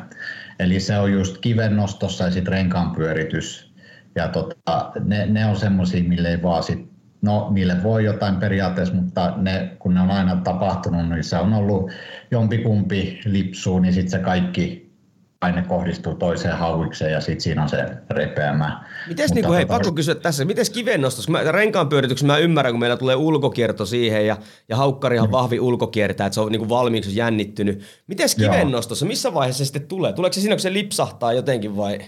Speaker 3: Eli se on just kivennostossa ja sitten renkaan pyöritys. Ja tota, ne, ne on semmoisia, mille ei vaan sit, no niille voi jotain periaatteessa, mutta ne, kun ne on aina tapahtunut, niin se on ollut jompikumpi lipsuu, niin sitten se kaikki aine kohdistuu toiseen hauikseen ja sitten siinä on se repeämä.
Speaker 2: Mites niin kuin, hei, pakko kysyä tässä, miten kivennostossa, mä, renkaan pyörityksessä mä ymmärrän, kun meillä tulee ulkokierto siihen ja, ja haukkarihan mm. vahvi ulkokiertää, että se on niin kuin valmiiksi jännittynyt. Miten kivennostossa, missä vaiheessa se sitten tulee? Tuleeko se siinä, kun se lipsahtaa jotenkin vai?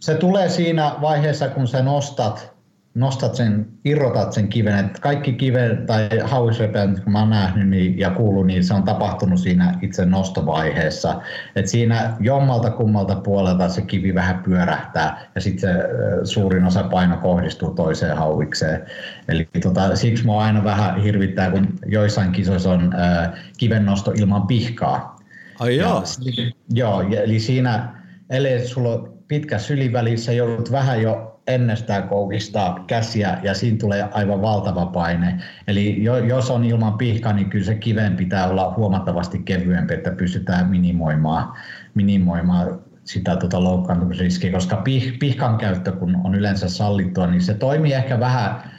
Speaker 3: Se tulee siinä vaiheessa, kun sä nostat nostat sen, irrotat sen kiven, että kaikki kiven tai hauisrepeät, kun mä oon nähnyt niin, ja kuullut, niin se on tapahtunut siinä itse nostovaiheessa. Et siinä jommalta kummalta puolelta se kivi vähän pyörähtää ja sitten se suurin osa paino kohdistuu toiseen hauikseen. Eli tota, siksi mua aina vähän hirvittää, kun joissain kisoissa on äh, kivennosto ilman pihkaa.
Speaker 2: Ai joo?
Speaker 3: Ja, joo, eli siinä, ellei sulla pitkä syliväli, sä joudut vähän jo ennestään koukistaa käsiä ja siinä tulee aivan valtava paine. Eli jos on ilman pihkaa, niin kyllä se kiven pitää olla huomattavasti kevyempi, että pystytään minimoimaan, minimoimaan sitä tota loukkaantumisriskiä, koska pih, pihkan käyttö, kun on yleensä sallittua, niin se toimii ehkä vähän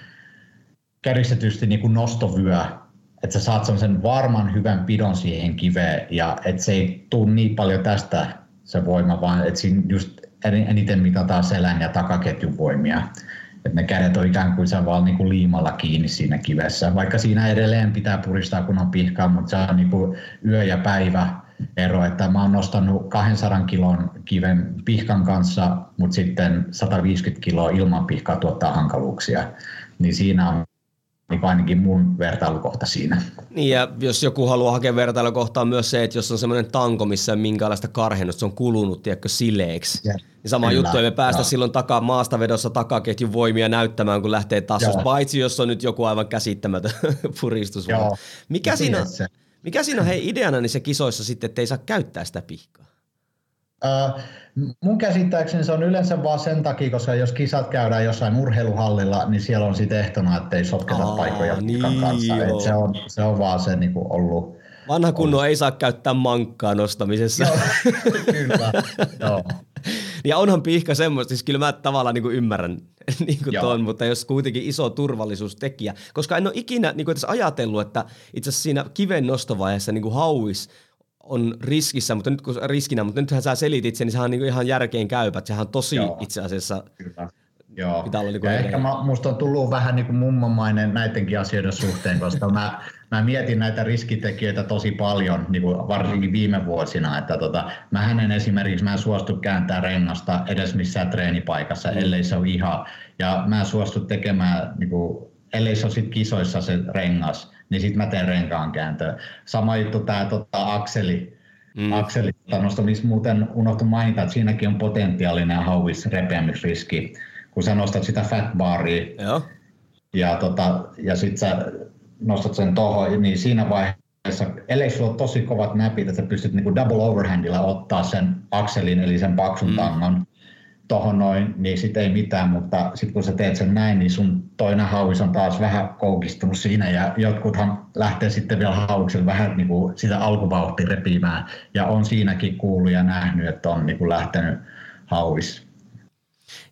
Speaker 3: käristetysti niin kuin nostovyö, että sä saat sen varman hyvän pidon siihen kiveen ja että se ei tule niin paljon tästä se voima, vaan että siinä just eniten mitataan selän ja takaketjun voimia. Että ne kädet on ikään kuin se vaan kuin liimalla kiinni siinä kivessä, vaikka siinä edelleen pitää puristaa kun on pihkaa, mutta se on kuin yö ja päivä ero, että mä oon nostanut 200 kilon kiven pihkan kanssa, mutta sitten 150 kiloa ilman pihkaa tuottaa hankaluuksia. Niin siinä on niin ainakin mun vertailukohta siinä.
Speaker 2: Niin ja jos joku haluaa hakea vertailukohtaa myös se, että jos on semmoinen tanko, missä on minkälaista karhennusta, se on kulunut, tiedätkö, sileeksi. Yeah. Niin sama Kyllä. juttu, ei me päästä no. silloin takaa maastavedossa takaketjun voimia näyttämään, kun lähtee tasosta, paitsi jos on nyt joku aivan käsittämätön puristus. Joo. Mikä, siinä, mikä siinä on hei ideana niissä kisoissa sitten, että ei saa käyttää sitä pihkaa?
Speaker 3: Uh, mun käsittääkseni se on yleensä vaan sen takia, koska jos kisat käydään jossain urheiluhallilla, niin siellä on sitten ehtona, että ei sotketa Aa, paikkoja niin kanssa. Et se, on, se on vaan se niin kuin ollut.
Speaker 2: Vanha kunno ollut. ei saa käyttää mankkaa nostamisessa.
Speaker 3: Joo, kyllä. Joo.
Speaker 2: Ja onhan pihka semmoista, siis kyllä mä tavallaan niin kuin ymmärrän niin kuin ton, mutta jos kuitenkin iso turvallisuustekijä, koska en ole ikinä niin kuin ajatellut, että itse asiassa siinä kiven nostovaiheessa niin kuin hauis on riskissä, mutta nyt kun riskinä, mutta nythän sä selitit sen, niin sehän on niin ihan järkeen käypät. Sehän on tosi Joo. itse asiassa Kyllä.
Speaker 3: Joo. Pitää olla niin ja ehkä mä, musta on tullut vähän niin kuin mummomainen näidenkin asioiden suhteen, koska mä, mä mietin näitä riskitekijöitä tosi paljon, niin kuin varsinkin viime vuosina. Että tota, mä en esimerkiksi, mä en suostu kääntää rengasta edes missään treenipaikassa, mm. ellei se ole ihan. Ja mä en suostu tekemään, niin kuin, ellei se ole sit kisoissa se rengas niin sitten mä teen renkaan kääntöä. Sama juttu tämä tota, akseli, mm. akseli nosto, missä muuten unohtu mainita, että siinäkin on potentiaalinen hauvis repeämisriski, kun sä nostat sitä fat baria Joo. ja, tota, ja sitten sä nostat sen tuohon, niin siinä vaiheessa, ellei sulla ole tosi kovat näpit, että sä pystyt niinku double overhandilla ottaa sen akselin, eli sen paksun mm. tangon, tohon noin, niin sitten ei mitään, mutta sitten kun sä teet sen näin, niin sun toinen hauis on taas vähän koukistunut siinä ja jotkuthan lähtee sitten vielä hauksella vähän niin kuin sitä alkuvauhtia repimään ja on siinäkin kuullut ja nähnyt, että on niin kuin lähtenyt hauis.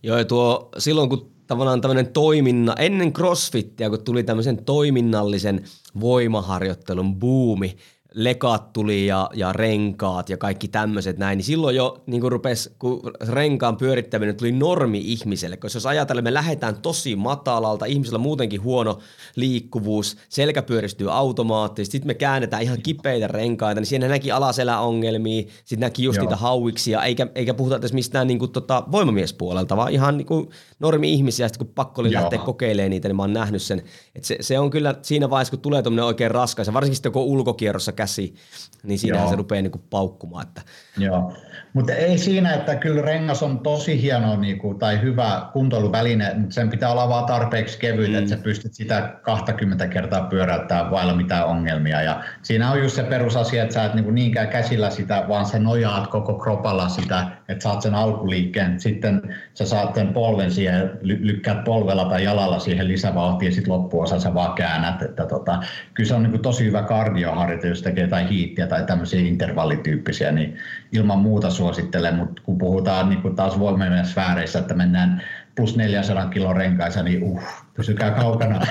Speaker 2: Joo ja tuo silloin kun tavallaan tämmöinen toiminna, ennen crossfittiä kun tuli tämmöisen toiminnallisen voimaharjoittelun buumi, lekat tuli ja, ja renkaat ja kaikki tämmöiset näin, niin silloin jo niin kun rupes, kun renkaan pyörittäminen tuli normi ihmiselle, koska jos ajatellaan, me lähdetään tosi matalalta, ihmisellä muutenkin huono liikkuvuus, selkä pyöristyy automaattisesti, sitten me käännetään ihan kipeitä renkaita, niin siinä näki alaseläongelmia, sitten näki just Joo. niitä hauiksia, eikä, eikä puhuta edes mistään niin kuin, tota, voimamiespuolelta, vaan ihan niin kuin normi-ihmisiä, sitten kun pakko oli Joo. lähteä kokeilemaan niitä, niin mä oon nähnyt sen, että se, se on kyllä siinä vaiheessa, kun tulee tuommoinen oikein raskas, ja varsinkin sitten kun ulkokierrossa käsi, niin siinähän Joo. se rupeaa niin kuin paukkumaan. Että.
Speaker 3: Joo, mutta ei siinä, että kyllä rengas on tosi hieno niin kuin, tai hyvä kuntoiluväline, mutta sen pitää olla vaan tarpeeksi kevyt, mm. että sä pystyt sitä 20 kertaa pyöräyttämään vailla mitään ongelmia. Ja siinä on just se perusasia, että sä et niin kuin niinkään käsillä sitä, vaan sä nojaat koko kropalla sitä, että saat sen alkuliikkeen. Sitten sä saat sen polven siihen, ly- lykkäät polvella tai jalalla siihen lisävauhtiin ja sitten loppuosa sä vaan käännät. Että tota, kyllä se on niin tosi hyvä kardioharjoite, jos tekee jotain hiittiä tai tämmöisiä intervallityyppisiä, niin ilman muuta suosittelen, mutta kun puhutaan niin taas sfääreissä, että mennään plus 400 kilon renkaissa, niin uh, pysykää kaukana.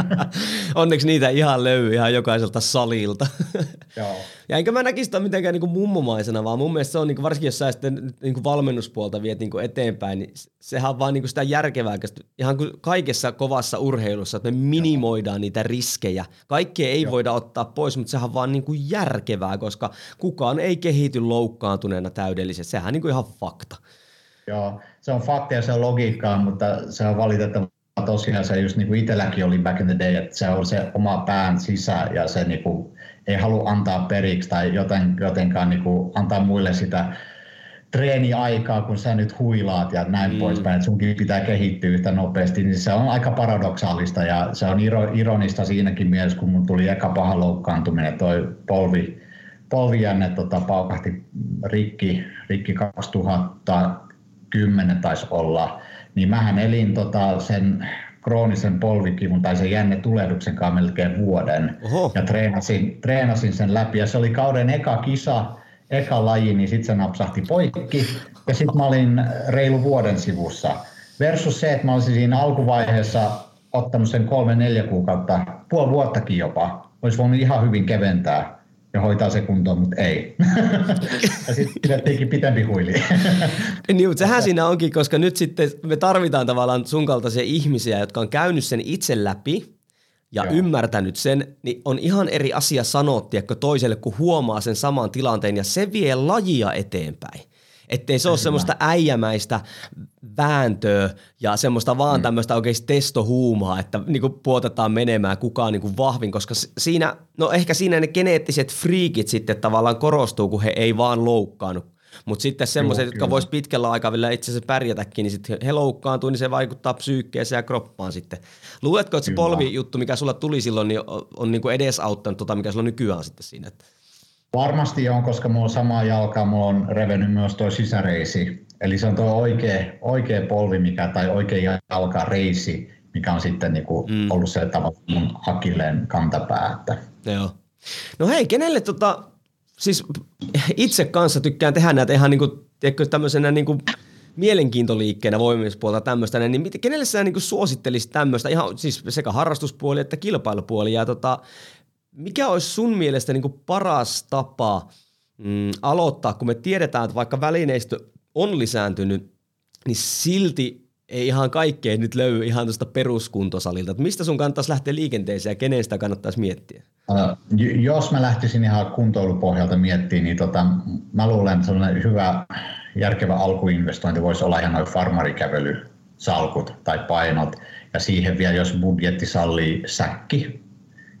Speaker 2: Onneksi niitä ihan löyy ihan jokaiselta salilta. Joo. Ja enkä mä näkisi sitä mitenkään niin mummomaisena, vaan mun mielestä se on, niin kuin, varsinkin jos sä sitten niin kuin valmennuspuolta viet niin kuin eteenpäin, niin sehän on vaan niin kuin sitä järkevää, ihan kuin kaikessa kovassa urheilussa, että me minimoidaan Joo. niitä riskejä. Kaikkea ei Joo. voida ottaa pois, mutta sehän on vaan niin kuin järkevää, koska kukaan ei kehity loukkaantuneena täydellisesti. Sehän on niin kuin ihan fakta.
Speaker 3: Joo, se on fakta ja se on logiikkaa, mutta se on valitettavaa tosiaan se just niin kuin itselläkin oli back in the day, että se on se oma pään sisä ja se niin kuin ei halua antaa periksi tai joten, jotenkaan niin kuin antaa muille sitä treeniaikaa, kun sä nyt huilaat ja näin mm. poispäin, että sunkin pitää kehittyä yhtä nopeasti, niin se on aika paradoksaalista ja se on ironista siinäkin mielessä, kun mun tuli eka paha loukkaantuminen, toi polvi, polvijänne tota, paukahti rikki, rikki 2000 kymmenen taisi olla. niin mähän elin tota sen kroonisen polvikivun tai sen jännetulehduksen kanssa melkein vuoden. Oho. Ja treenasin, treenasin sen läpi ja se oli kauden eka kisa, eka laji, niin sitten se napsahti poikki. Ja sitten mä olin reilu vuoden sivussa. Versus se, että mä olisin siinä alkuvaiheessa ottanut sen kolme, neljä kuukautta, puoli vuottakin jopa, olisi voinut ihan hyvin keventää ja hoitaa se kuntoon, mutta ei. ja sitten pidettiinkin pitempi huili.
Speaker 2: niin, mutta sehän siinä onkin, koska nyt sitten me tarvitaan tavallaan sun kaltaisia ihmisiä, jotka on käynyt sen itse läpi ja Joo. ymmärtänyt sen, niin on ihan eri asia sanoa toiselle, kun huomaa sen saman tilanteen ja se vie lajia eteenpäin. Ettei se ole semmoista äijämäistä vääntöä ja semmoista vaan mm. tämmöistä oikeasti testohuumaa, että niinku puotetaan menemään kukaan niinku vahvin, koska siinä, no ehkä siinä ne geneettiset friikit sitten tavallaan korostuu, kun he ei vaan loukkaannut. Mutta sitten semmoiset, jotka vois pitkällä aikavälillä itse asiassa pärjätäkin, niin sitten he loukkaantuu, niin se vaikuttaa psyykkeeseen ja kroppaan sitten. Luuletko, että se polvijuttu, mikä sulla tuli silloin, niin on, niin kuin edesauttanut tota, mikä sulla nykyään sitten siinä? Että
Speaker 3: Varmasti on, koska mulla on sama jalka, mulla on revennyt myös tuo sisäreisi. Eli se on tuo oikea, oikea polvi mikä, tai oikea jalka reisi, mikä on sitten niin kuin mm. ollut se tavalla mun hakilleen kantapää. Että.
Speaker 2: Joo. No hei, kenelle tota, siis itse kanssa tykkään tehdä näitä ihan niin kuin, tiedätkö, tämmöisenä niin kuin mielenkiintoliikkeenä voimispuolta tämmöistä, niin kenelle sä niin suosittelisit tämmöistä, ihan siis sekä harrastuspuoli että kilpailupuoli, ja tota, mikä olisi sun mielestä niin kuin paras tapa mm, aloittaa, kun me tiedetään, että vaikka välineistö on lisääntynyt, niin silti ei ihan kaikkea nyt löydy ihan tuosta peruskuntosalilta. Että mistä sun kannattaisi lähteä liikenteeseen ja kenen sitä kannattaisi miettiä?
Speaker 3: Uh, jos mä lähtisin ihan kuntoilupohjalta miettimään, niin tota, mä luulen, että sellainen hyvä järkevä alkuinvestointi voisi olla ihan noin farmarikävelysalkut tai painot. Ja siihen vielä, jos budjetti sallii säkki,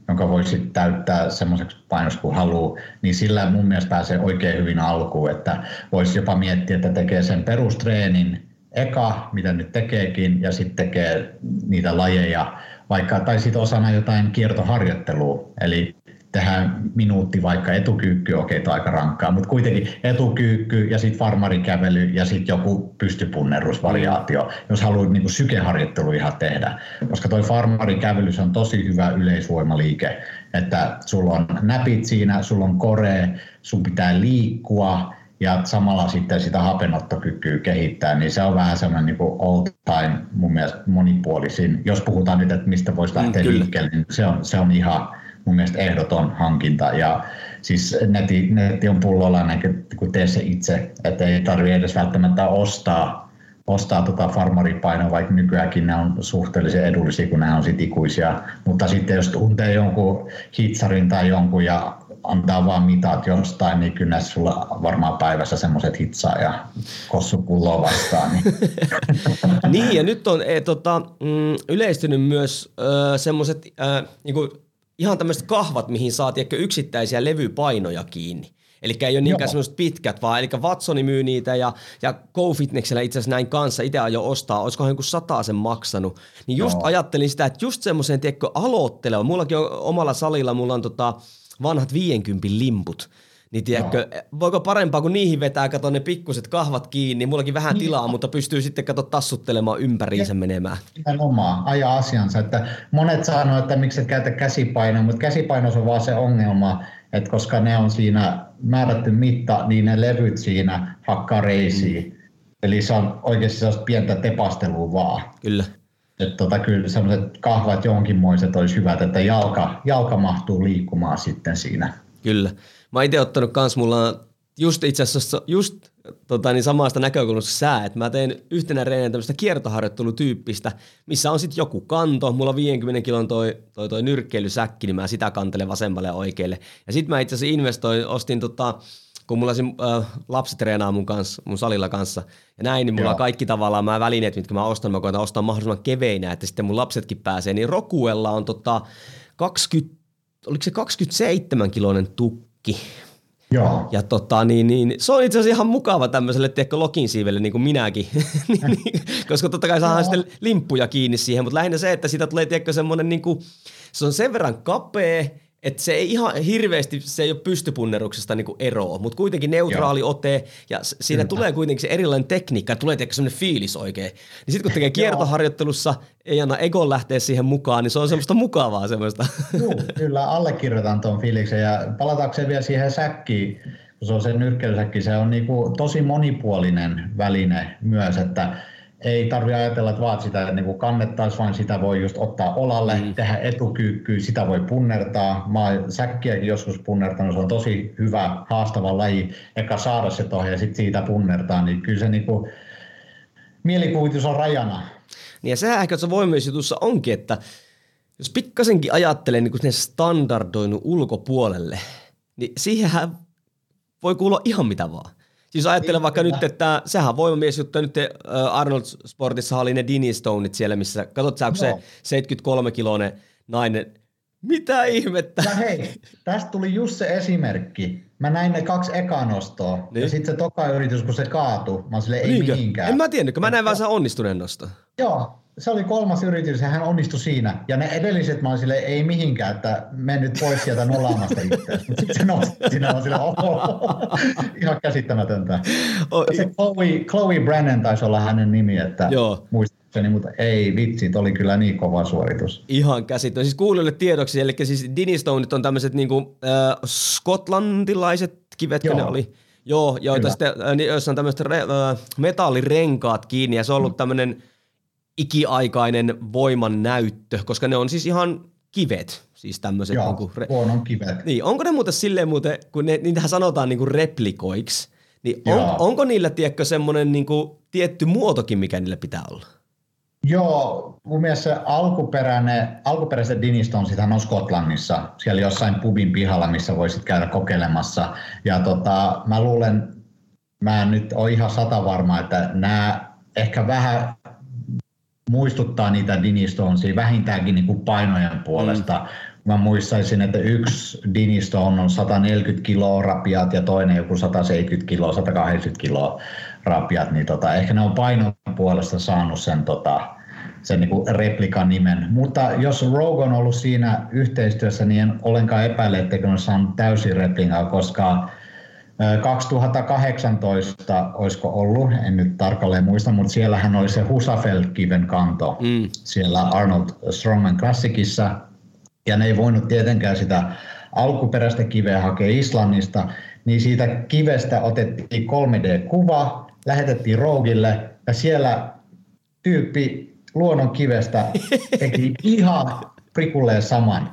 Speaker 3: jonka voi sitten täyttää semmoiseksi painoksi kuin haluaa, niin sillä mun mielestä pääsee oikein hyvin alkuun, että voisi jopa miettiä, että tekee sen perustreenin eka, mitä nyt tekeekin, ja sitten tekee niitä lajeja, vaikka, tai sitten osana jotain kiertoharjoittelua, eli tehdään minuutti vaikka etukyykky, okei, okay, aika rankkaa, mutta kuitenkin etukyykky ja sitten farmarikävely ja sitten joku pystypunnerusvariaatio, jos haluat niin kuin sykeharjoittelu ihan tehdä. Koska toi farmarikävelys on tosi hyvä yleisvoimaliike, että sulla on näpit siinä, sulla on kore, sun pitää liikkua, ja samalla sitten sitä hapenottokykyä kehittää, niin se on vähän semmoinen niin all time mun mielestä monipuolisin. Jos puhutaan nyt, että mistä voisi lähteä mm, liikkeelle, niin se on, se on ihan mun mielestä ehdoton hankinta. Ja siis netti, netti on pullolainen, kun tee se itse, että ei tarvitse edes välttämättä ostaa, ostaa tota farmaripainoa, vaikka nykyäänkin ne on suhteellisen edullisia, kun ne on sit ikuisia. Mutta sitten jos tuntee jonkun hitsarin tai jonkun ja antaa vaan mitat jostain, niin kyllä sulla varmaan päivässä semmoiset hitsaa ja kossupulloa vastaan. Niin.
Speaker 2: niin, ja nyt on e, tota, mm, yleistynyt myös semmoiset niin ihan tämmöiset kahvat, mihin saa tiedätkö, yksittäisiä levypainoja kiinni. Eli ei ole niinkään semmoiset pitkät, vaan eli Watsoni myy niitä ja, ja GoFitnessillä itse asiassa näin kanssa itse ajo ostaa, olisiko joku sen maksanut. Niin just Joo. ajattelin sitä, että just semmoiseen, tiedätkö, aloitteleva. Mullakin on omalla salilla, mulla on tota, vanhat 50 limput. Niin tiedätkö, no. voiko parempaa kuin niihin vetää, kato ne pikkuset kahvat kiinni, mullakin vähän niin. tilaa, mutta pystyy sitten kato tassuttelemaan ympäriinsä menemään.
Speaker 3: Nimenomaan, ajaa asiansa. Että monet sanoo, että miksi et käytä käsipainoa, mutta käsipainos on vaan se ongelma, että koska ne on siinä määrätty mitta, niin ne levyt siinä hakkaa reisiin. Mm. Eli se on oikeasti sellaista pientä tepastelua vaan.
Speaker 2: Kyllä.
Speaker 3: Että tota, kyllä sellaiset kahvat jonkinmoiset olisi hyvät, että jalka, jalka mahtuu liikkumaan sitten siinä.
Speaker 2: Kyllä. Mä itse ottanut kans, mulla on just itse asiassa just tota, niin samasta näkökulmasta sää, että mä teen yhtenä reenä tämmöistä kiertoharjoittelutyyppistä, missä on sitten joku kanto, mulla on 50 kilon toi, toi, toi nyrkkeilysäkki, niin mä sitä kantelen vasemmalle ja oikealle. Ja sitten mä itse asiassa investoin, ostin tota, kun mulla siinä, äh, lapsi treenaa mun kanssa, mun salilla kanssa, ja näin, niin mulla Joo. kaikki tavallaan mä välineet, mitkä mä ostan, mä koitan ostaa mahdollisimman keveinä, että sitten mun lapsetkin pääsee, niin Rokuella on tota 20, oliko se 27 kiloinen tukki,
Speaker 3: Joo.
Speaker 2: Ja tota, niin, niin, se on itse asiassa ihan mukava tämmöiselle tiedätkö, lokin siivelle, niin kuin minäkin, niin, niin, koska totta kai saadaan sitten limppuja kiinni siihen, mutta lähinnä se, että siitä tulee tiedätkö, semmoinen, niin kuin, se on sen verran kapea, Et se ei ihan hirveästi, se ei ole pystypunneruksesta niinku eroa, mutta kuitenkin neutraali Joo. ote ja siinä Kyllä. tulee kuitenkin se erilainen tekniikka, tulee tietenkin semmoinen fiilis oikein. Niin sitten kun tekee kiertoharjoittelussa, ei anna Egon lähteä siihen mukaan, niin se on semmoista mukavaa semmoista.
Speaker 3: Joo, kyllä allekirjoitan tuon fiiliksen ja palatakseen vielä siihen säkkiin, kun se on se nyrkkeilysäkki, se on niinku tosi monipuolinen väline myös, että ei tarvitse ajatella, että vaat sitä niin kuin kannettaisiin, vaan sitä voi just ottaa olalle, mm. tehdä etukyykkyä, sitä voi punnertaa. Mä oon säkkiäkin joskus punnertanut, se on tosi hyvä, haastava laji, eka saada se tuohon ja sitten siitä punnertaa, niin kyllä se niin kuin, mielikuvitus on rajana.
Speaker 2: Niin ja sehän ehkä se voimimisjutussa onkin, että jos pikkasenkin ajattelee niin kuin standardoinut ulkopuolelle, niin siihenhän voi kuulla ihan mitä vaan. Siis ajattelen niin, vaikka nyt, että sehän on voimamiesjuttu, nyt Arnold Sportissa oli ne Stoneit siellä, missä, katsot sä, no. se 73-kiloinen nainen, mitä ihmettä?
Speaker 3: Ja hei, tästä tuli just se esimerkki. Mä näin ne kaksi ekaa nostoa, niin. ja sitten se toka yritys, kun se kaatui, mä sille ei Niinkö? mihinkään.
Speaker 2: En mä tiennyt, mä näin vaan sen onnistuneen nosto.
Speaker 3: Joo, se oli kolmas yritys ja hän onnistui siinä. Ja ne edelliset mä olin sille, ei mihinkään, että mene nyt pois sieltä nollaamasta itseäsi. Mutta sitten se nosti siinä, mä sille, oho, ihan käsittämätöntä. Oh, se Chloe, Chloe Brennan taisi olla hänen nimi, että Joo. muistaakseni, mutta ei vitsi, oli kyllä niin kova suoritus.
Speaker 2: Ihan käsittämätöntä. Siis kuulijoille tiedoksi, eli siis Dinistoneit on tämmöiset niinku, äh, skotlantilaiset kivet, ne oli. Joo, joita sitten, äh, joissa on tämmöiset re, äh, metallirenkaat kiinni, ja se on ollut tämmöinen ikiaikainen voiman näyttö, koska ne on siis ihan kivet, siis tämmöiset.
Speaker 3: Joo, niin kuin,
Speaker 2: on
Speaker 3: kivet.
Speaker 2: Niin, onko ne muuten silleen muuten, kun ne, niitähän sanotaan niin kuin replikoiksi, niin on, onko niillä, tiedätkö, semmoinen niin kuin tietty muotokin, mikä niillä pitää olla?
Speaker 3: Joo, mun mielestä se alkuperäinen, alkuperäiset Diniston on Skotlannissa, siellä jossain pubin pihalla, missä voisit käydä kokeilemassa. Ja tota, mä luulen, mä en nyt ole ihan sata varma, että nämä ehkä vähän muistuttaa niitä Dinistonesia vähintäänkin niin kuin painojen puolesta. Mm. Mä muistaisin, että yksi Dinistone on 140 kiloa rapiat ja toinen joku 170 kiloa, 180 kiloa rapiat, niin tota, ehkä ne on painon puolesta saanut sen, tota, sen niin kuin replikan nimen. Mutta jos Rogue on ollut siinä yhteistyössä, niin en ollenkaan epäile, etteikö ne saanut täysin replikaa, koska 2018 olisiko ollut, en nyt tarkalleen muista, mutta siellähän oli se Husafeld-kiven kanto mm. siellä Arnold Strongman Classicissa, ja ne ei voinut tietenkään sitä alkuperäistä kiveä hakea Islannista, niin siitä kivestä otettiin 3D-kuva, lähetettiin Rougille, ja siellä tyyppi luonnon kivestä teki ihan prikulleen saman.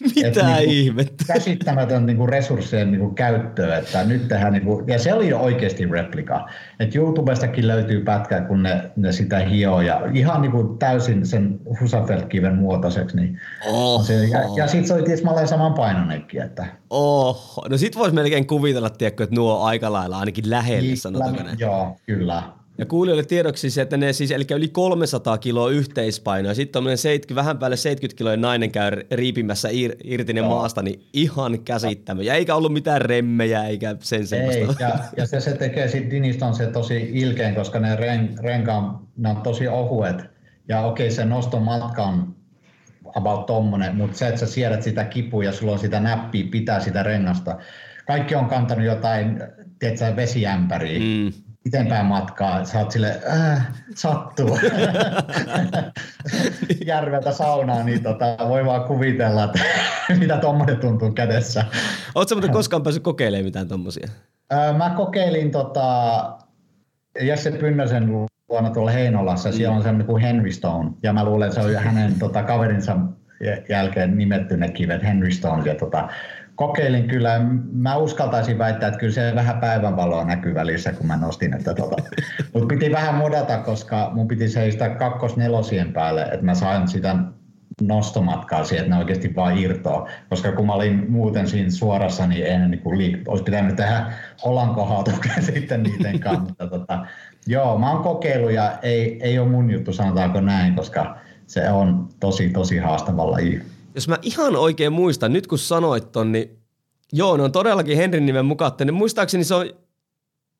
Speaker 2: Mitä niin ihmettä?
Speaker 3: Käsittämätön niin kuin resurssien niin kuin käyttöä. Että nyt tehdään, niin kuin, ja se oli jo oikeasti replika. että YouTubestakin löytyy pätkä, kun ne, ne sitä hioo ja ihan niin kuin täysin sen Husafeld-kiven muotoiseksi. Niin se, ja, ja sitten se oli tismalleen saman painonenkin. Että.
Speaker 2: Oho. No sit voisi melkein kuvitella, tiedätkö, että nuo on aika lailla ainakin lähellä, niin, sanotaanko
Speaker 3: Joo, kyllä.
Speaker 2: Ja kuulijoille tiedoksi se, että ne siis, eli yli 300 kiloa yhteispainoa, ja sitten on 70, vähän päälle 70 kiloa nainen käy riipimässä ir, irti ne maasta, niin ihan käsittämä. Ja eikä ollut mitään remmejä eikä sen semmoista. Ei,
Speaker 3: ja, ja se, se tekee sitten se tosi ilkein, koska ne ren, renkaan, ne on tosi ohuet. Ja okei, se noston matka on about tommonen, mutta se, että sä siedät sitä kipua ja sulla on sitä näppiä pitää sitä rengasta. Kaikki on kantanut jotain, tiedätkö, vesiämpäriä. Mm pitempään matkaa, sä oot sille, äh, sattuu. Järveltä saunaan, niin tota, voi vaan kuvitella, että mitä tuommoinen tuntuu kädessä.
Speaker 2: Oletko muuten koskaan päässyt kokeilemaan mitään tuommoisia?
Speaker 3: Mä kokeilin tota, Jesse Pynnösen luona tuolla Heinolassa, siellä on semmoinen kuin Henry Stone, ja mä luulen, että se on hänen tota, kaverinsa jälkeen nimetty ne kivet Henry Stone, ja tota, kokeilin kyllä. Mä uskaltaisin väittää, että kyllä se vähän päivänvaloa näkyy välissä, kun mä nostin. Että tota. Mutta piti vähän modata, koska mun piti seistä kakkos-nelosien päälle, että mä sain sitä nostomatkaa siihen, että ne oikeasti vaan irtoa. Koska kun mä olin muuten siinä suorassa, niin en niin kuin liik- olisi pitänyt tehdä olankohautuksen sitten niiden kanssa. Mutta tota, joo, mä oon kokeillut ja ei, ei ole mun juttu, sanotaanko näin, koska se on tosi, tosi haastava laji
Speaker 2: jos mä ihan oikein muistan, nyt kun sanoit ton, niin joo, ne on todellakin Henrin nimen mukaan, niin muistaakseni se on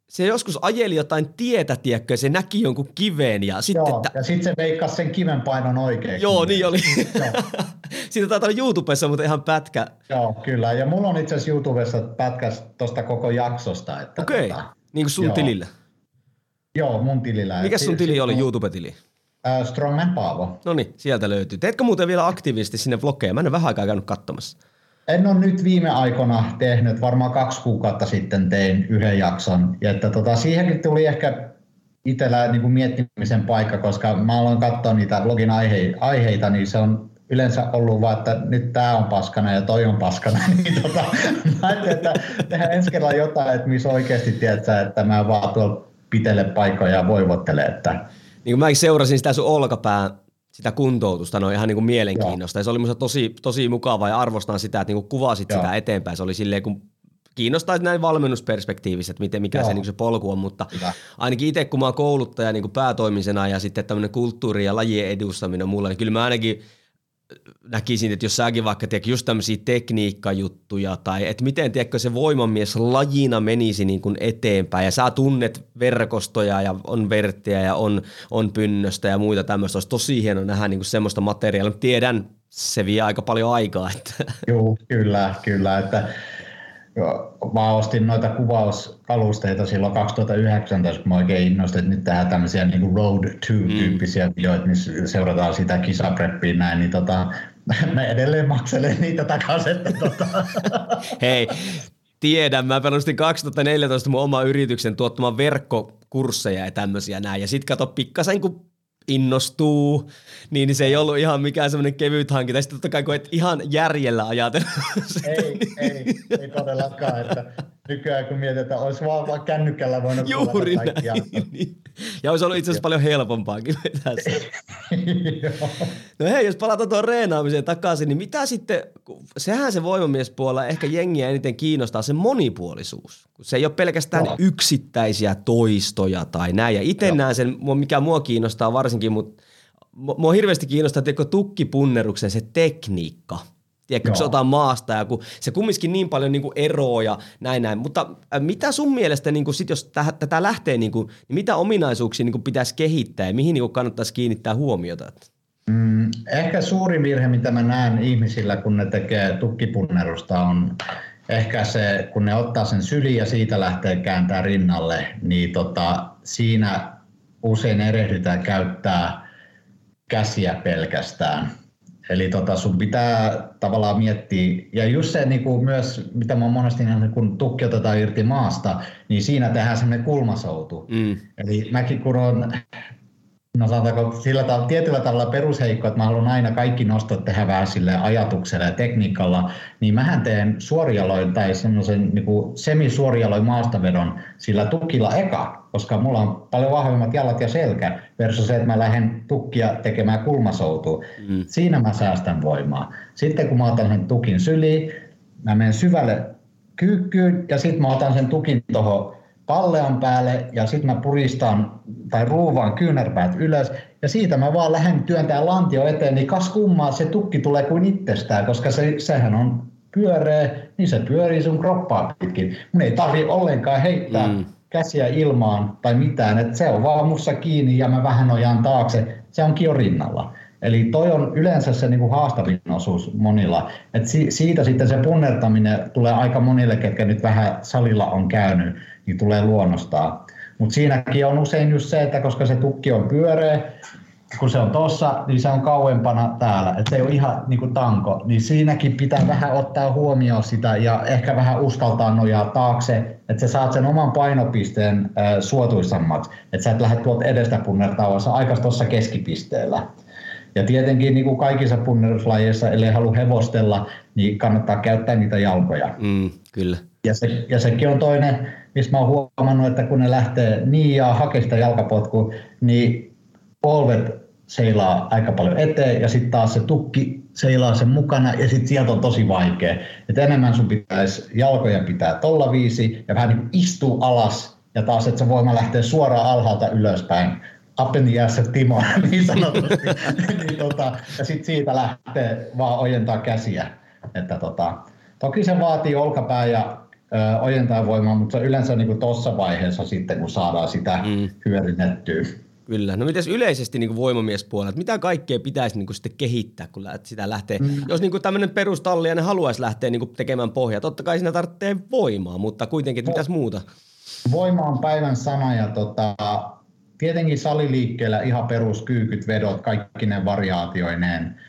Speaker 2: se joskus ajeli jotain tietä, tiedätkö, ja se näki jonkun kiven ja sitten...
Speaker 3: Joo, että... ja sitten se veikkasi sen kiven painon oikein.
Speaker 2: Joo, niin oli. Siitä taitaa olla YouTubessa, mutta ihan pätkä.
Speaker 3: Joo, kyllä. Ja mulla on itse asiassa YouTubessa pätkä tuosta koko jaksosta.
Speaker 2: Okei, okay. tota, niin kuin sun joo. tilillä.
Speaker 3: Joo, mun tilillä.
Speaker 2: Mikä sun tili oli, YouTube-tili?
Speaker 3: Äh, Strongman Paavo.
Speaker 2: No niin, sieltä löytyy. Teetkö muuten vielä aktiivisesti sinne vlogeja? Mä en ole vähän aikaa käynyt katsomassa.
Speaker 3: En ole nyt viime aikoina tehnyt, varmaan kaksi kuukautta sitten tein yhden jakson. Ja että tota, siihenkin tuli ehkä itsellä niin kuin miettimisen paikka, koska mä aloin katsoa niitä vlogin aihe- aiheita, niin se on yleensä ollut vaan, että nyt tämä on paskana ja toi on paskana. niin tota, mä ajattelin, että tehdään ensi kerralla jotain, että missä oikeasti tiedät että mä vaan tuolla pitele paikkoja ja voivottele. Että...
Speaker 2: Niin kuin mäkin seurasin sitä sun olkapää sitä kuntoutusta, no ihan niin kuin mielenkiinnosta. Ja se oli minusta tosi, tosi mukavaa ja arvostan sitä, että niin kuin kuvasit Joo. sitä eteenpäin. Se oli silleen, kun kiinnostaa näin valmennusperspektiivissä, että miten, mikä Joo. se, niin se polku on, mutta Hyvä. ainakin itse kun mä oon kouluttaja niin kuin päätoimisena ja sitten tämmöinen kulttuuri- ja lajien edustaminen on mulla, niin kyllä mä ainakin näkisin, että jos säkin vaikka tiedät, just tämmöisiä tekniikkajuttuja tai että miten tiedätkö, se voimamies lajina menisi niin kuin eteenpäin ja sä tunnet verkostoja ja on verttiä ja on, on pynnöstä ja muita tämmöistä. Olisi tosi hieno nähdä niin kuin semmoista materiaalia, tiedän, se vie aika paljon aikaa. Että.
Speaker 3: Joo, kyllä, kyllä. Että mä ostin noita kuvauskalusteita silloin 2019, kun mä oikein innostin, että nyt tehdään tämmöisiä niin kuin Road 2-tyyppisiä mm. videoita, missä seurataan sitä kisapreppiä näin, niin tota, mä edelleen makselen niitä takaisin. Että tota.
Speaker 2: Hei, tiedän, mä perustin 2014 mun oma yrityksen tuottamaan verkkokursseja ja tämmöisiä näin, ja sit kato pikkasen kun innostuu, niin se ei ollut ihan mikään semmoinen kevyt hankinta. Sitten totta kai kun et ihan järjellä ajatella.
Speaker 3: Ei, ei, ei todellakaan. Että nykyään kun mietitään, olisi vaan, vaan kännykällä voinut
Speaker 2: Juuri näin. Ja olisi ollut itse asiassa paljon helpompaakin vetää No hei, jos palataan tuon reenaamiseen takaisin, niin mitä sitten, sehän se voimamiespuolella ehkä jengiä eniten kiinnostaa se monipuolisuus. Se ei ole pelkästään no. yksittäisiä toistoja tai näin. Ja itse näen sen, mikä mua kiinnostaa varsinkin, mutta mua hirveästi kiinnostaa että tukkipunneruksen se tekniikka – Tiedätkö, kun se otetaan maasta ja kun se kumminkin niin paljon niin kuin eroa ja näin näin. Mutta äh, mitä sun mielestä, niin kuin sit jos täh, tätä lähtee, niin, kuin, niin mitä ominaisuuksia niin kuin pitäisi kehittää ja mihin niin kuin kannattaisi kiinnittää huomiota?
Speaker 3: Mm, ehkä suurin virhe, mitä mä näen ihmisillä, kun ne tekee tukkipunnerusta, on ehkä se, kun ne ottaa sen syli ja siitä lähtee kääntää rinnalle, niin tota, siinä usein erehdytään käyttää käsiä pelkästään Eli tota, sun pitää tavallaan miettiä, ja just se niin kuin myös, mitä mä oon monesti nähnyt, kun tukki otetaan irti maasta, niin siinä tehdään semmoinen kulmasoutu. Mm. Eli mäkin kun on no sanotaanko sillä tavalla, tietyllä tavalla perusheikko, että mä haluan aina kaikki nostot tehdä vähän sille ajatuksella ja tekniikalla, niin mähän teen suorialoin tai semmoisen niin semisuorialoin maastavedon sillä tukilla eka, koska mulla on paljon vahvemmat jalat ja selkä versus se, että mä lähden tukkia tekemään kulmasoutua. Mm. Siinä mä säästän voimaa. Sitten kun mä otan sen tukin syliin, mä menen syvälle kyykkyyn ja sitten mä otan sen tukin tuohon pallean päälle ja sitten mä puristan tai ruuvaan kyynärpäät ylös ja siitä mä vaan lähden työntää lantio eteen, niin kas kummaa se tukki tulee kuin itsestään, koska se, sehän on pyöreä, niin se pyörii sun kroppaa pitkin. Mun ei tarvi ollenkaan heittää mm. Käsiä ilmaan tai mitään, että se on vaan mussa kiinni ja mä vähän ojaan taakse, se on jo rinnalla. Eli toi on yleensä se niin kuin haastavin osuus monilla. Et si- siitä sitten se punnertaminen tulee aika monille, ketkä nyt vähän salilla on käynyt, niin tulee luonnostaan. Mutta siinäkin on usein just se, että koska se tukki on pyöreä, kun se on tossa, niin se on kauempana täällä, että se ei ole ihan niin kuin tanko, niin siinäkin pitää vähän ottaa huomioon sitä ja ehkä vähän uskaltaa nojaa taakse, että sä saat sen oman painopisteen äh, suotuisammaksi, että sä et lähde tuolta edestä punnertaa, vaan sä aikas tuossa keskipisteellä. Ja tietenkin niin kuin kaikissa punneruslajeissa, ellei halua hevostella, niin kannattaa käyttää niitä jalkoja.
Speaker 2: Mm, kyllä.
Speaker 3: Ja, se, ja sekin on toinen, missä mä oon huomannut, että kun ne lähtee niin ja hakee sitä jalkapotkua, niin polvet seilaa aika paljon eteen ja sitten taas se tukki seilaa sen mukana ja sitten sieltä on tosi vaikea. Et enemmän sun pitäisi jalkoja pitää tolla viisi ja vähän niin istuu alas ja taas, että se voima lähtee suoraan alhaalta ylöspäin appeniässä Timo niin sanotusti. niin, tota, ja sitten siitä lähtee vaan ojentaa käsiä. Että tota, toki se vaatii olkapää ja ojentaa voimaa, mutta se on yleensä niin tuossa vaiheessa sitten, kun saadaan sitä mm. hyödynnettyä.
Speaker 2: Kyllä. No mitäs yleisesti niin voimamiespuolella, että mitä kaikkea pitäisi niin kuin sitten kehittää, kun sitä lähtee, mm. jos niin tämmöinen perustalli ja ne haluaisi lähteä niin kuin tekemään pohjaa, totta kai siinä tarvitsee voimaa, mutta kuitenkin, että mitäs muuta?
Speaker 3: Voima on päivän sana ja tota, tietenkin saliliikkeellä ihan peruskyykyt, vedot, kaikki ne variaatioineen,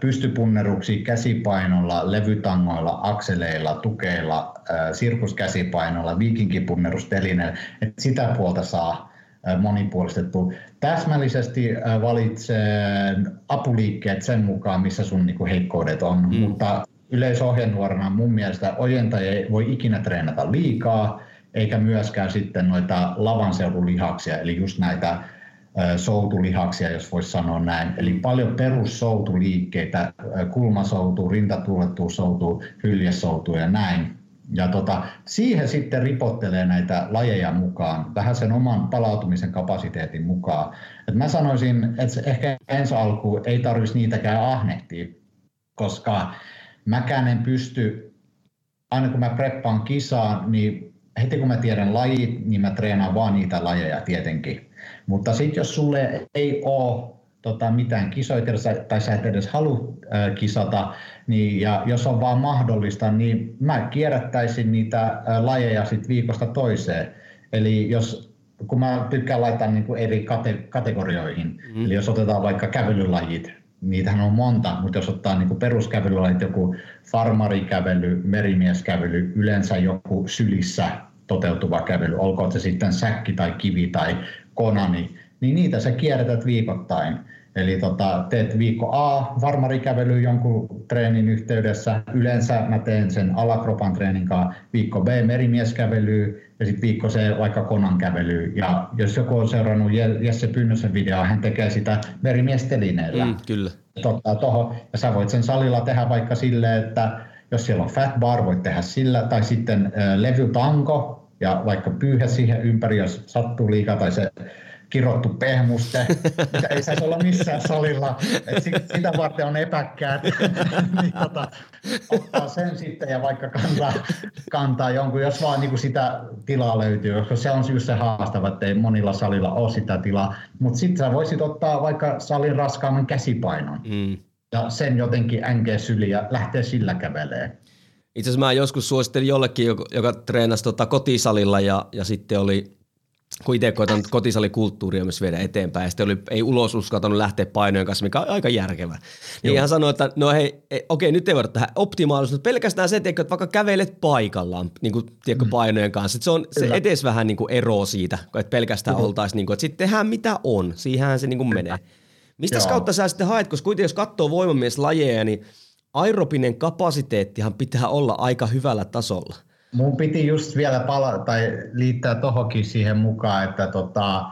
Speaker 3: pystypunneruksi käsipainolla, levytangoilla, akseleilla, tukeilla, sirkuskäsipainolla, viikinkipunnerustelineellä, että sitä puolta saa monipuolistettu. Täsmällisesti valitsee apuliikkeet sen mukaan, missä sun niinku heikkoudet on, mm. mutta yleisohjenuorana mun mielestä ojentaja ei voi ikinä treenata liikaa, eikä myöskään sitten noita lavanseudullihaksia, eli just näitä soutulihaksia, jos voisi sanoa näin. Eli paljon perussoutuliikkeitä, kulmasoutu, rintatullettuussoutu, hyljesoutu ja näin. Ja tota, siihen sitten ripottelee näitä lajeja mukaan, vähän sen oman palautumisen kapasiteetin mukaan. Et mä sanoisin, että ehkä ensi alkuun ei tarvitsisi niitäkään ahnehtia, koska mäkään en pysty, aina kun mä preppaan kisaan, niin heti kun mä tiedän lajit, niin mä treenaan vaan niitä lajeja tietenkin. Mutta sitten jos sulle ei ole tota, mitään kisoja tai sä et edes halua äh, kisata, niin, ja jos on vaan mahdollista, niin mä kierrättäisin niitä äh, lajeja sit viikosta toiseen. Eli jos kun mä tykkään laittaa niin kuin eri kate- kategorioihin, mm. eli jos otetaan vaikka kävelylajit, niitähän on monta, mutta jos ottaa niin peruskävelylajit, joku farmarikävely, merimieskävely, yleensä joku sylissä toteutuva kävely, olkoon se sitten säkki tai kivi tai konani, niin niitä sä kierrätät viikoittain. Eli tota, teet viikko A varmarikävely jonkun treenin yhteydessä. Yleensä mä teen sen alakropan treenin kanssa. Viikko B merimieskävely ja sitten viikko C vaikka konan kävely. Ja jos joku on seurannut Jesse Pynnösen videoa, hän tekee sitä merimiestelineellä. Mm,
Speaker 2: kyllä.
Speaker 3: Tota, toho, ja sä voit sen salilla tehdä vaikka silleen, että jos siellä on fat bar, voit tehdä sillä, tai sitten äh, levytanko, ja vaikka pyyhä siihen ympäri, jos sattuu liikaa, tai se kirottu pehmuste, mitä ei saisi olla missään salilla. Et sitä varten on epäkkäät. niin tota, ottaa sen sitten ja vaikka kantaa, kantaa jonkun, jos vaan niin sitä tilaa löytyy, koska se on just se haastava, että ei monilla salilla ole sitä tilaa. Mutta sitten sä voisit ottaa vaikka salin raskaamman käsipainon. Mm. Ja sen jotenkin änkeä syli ja lähteä sillä kävelee.
Speaker 2: Itse asiassa mä joskus suosittelin jollekin, joka, joka treenasi tota kotisalilla ja, ja sitten oli kun itse koitan kotisalikulttuuria myös viedä eteenpäin, ja sitten oli, ei ulos uskaltanut lähteä painojen kanssa, mikä on aika järkevä. Niin hän sanoi, että no hei, e, okei, nyt ei voida tähän optimaalisesti, mutta pelkästään se, että vaikka kävelet paikallaan niin kuin, tiedätkö, mm. painojen kanssa, että se on se edes vähän niin kuin ero siitä, että pelkästään mm-hmm. oltaisiin, niin kuin, että sitten tehdään mitä on, siihenhän se niin kuin menee. Mistä kautta sä sitten haet, koska kuitenkin jos katsoo voimamieslajeja, niin aerobinen kapasiteettihan pitää olla aika hyvällä tasolla –
Speaker 3: Mun piti just vielä pala- tai liittää tohonkin siihen mukaan, että tota,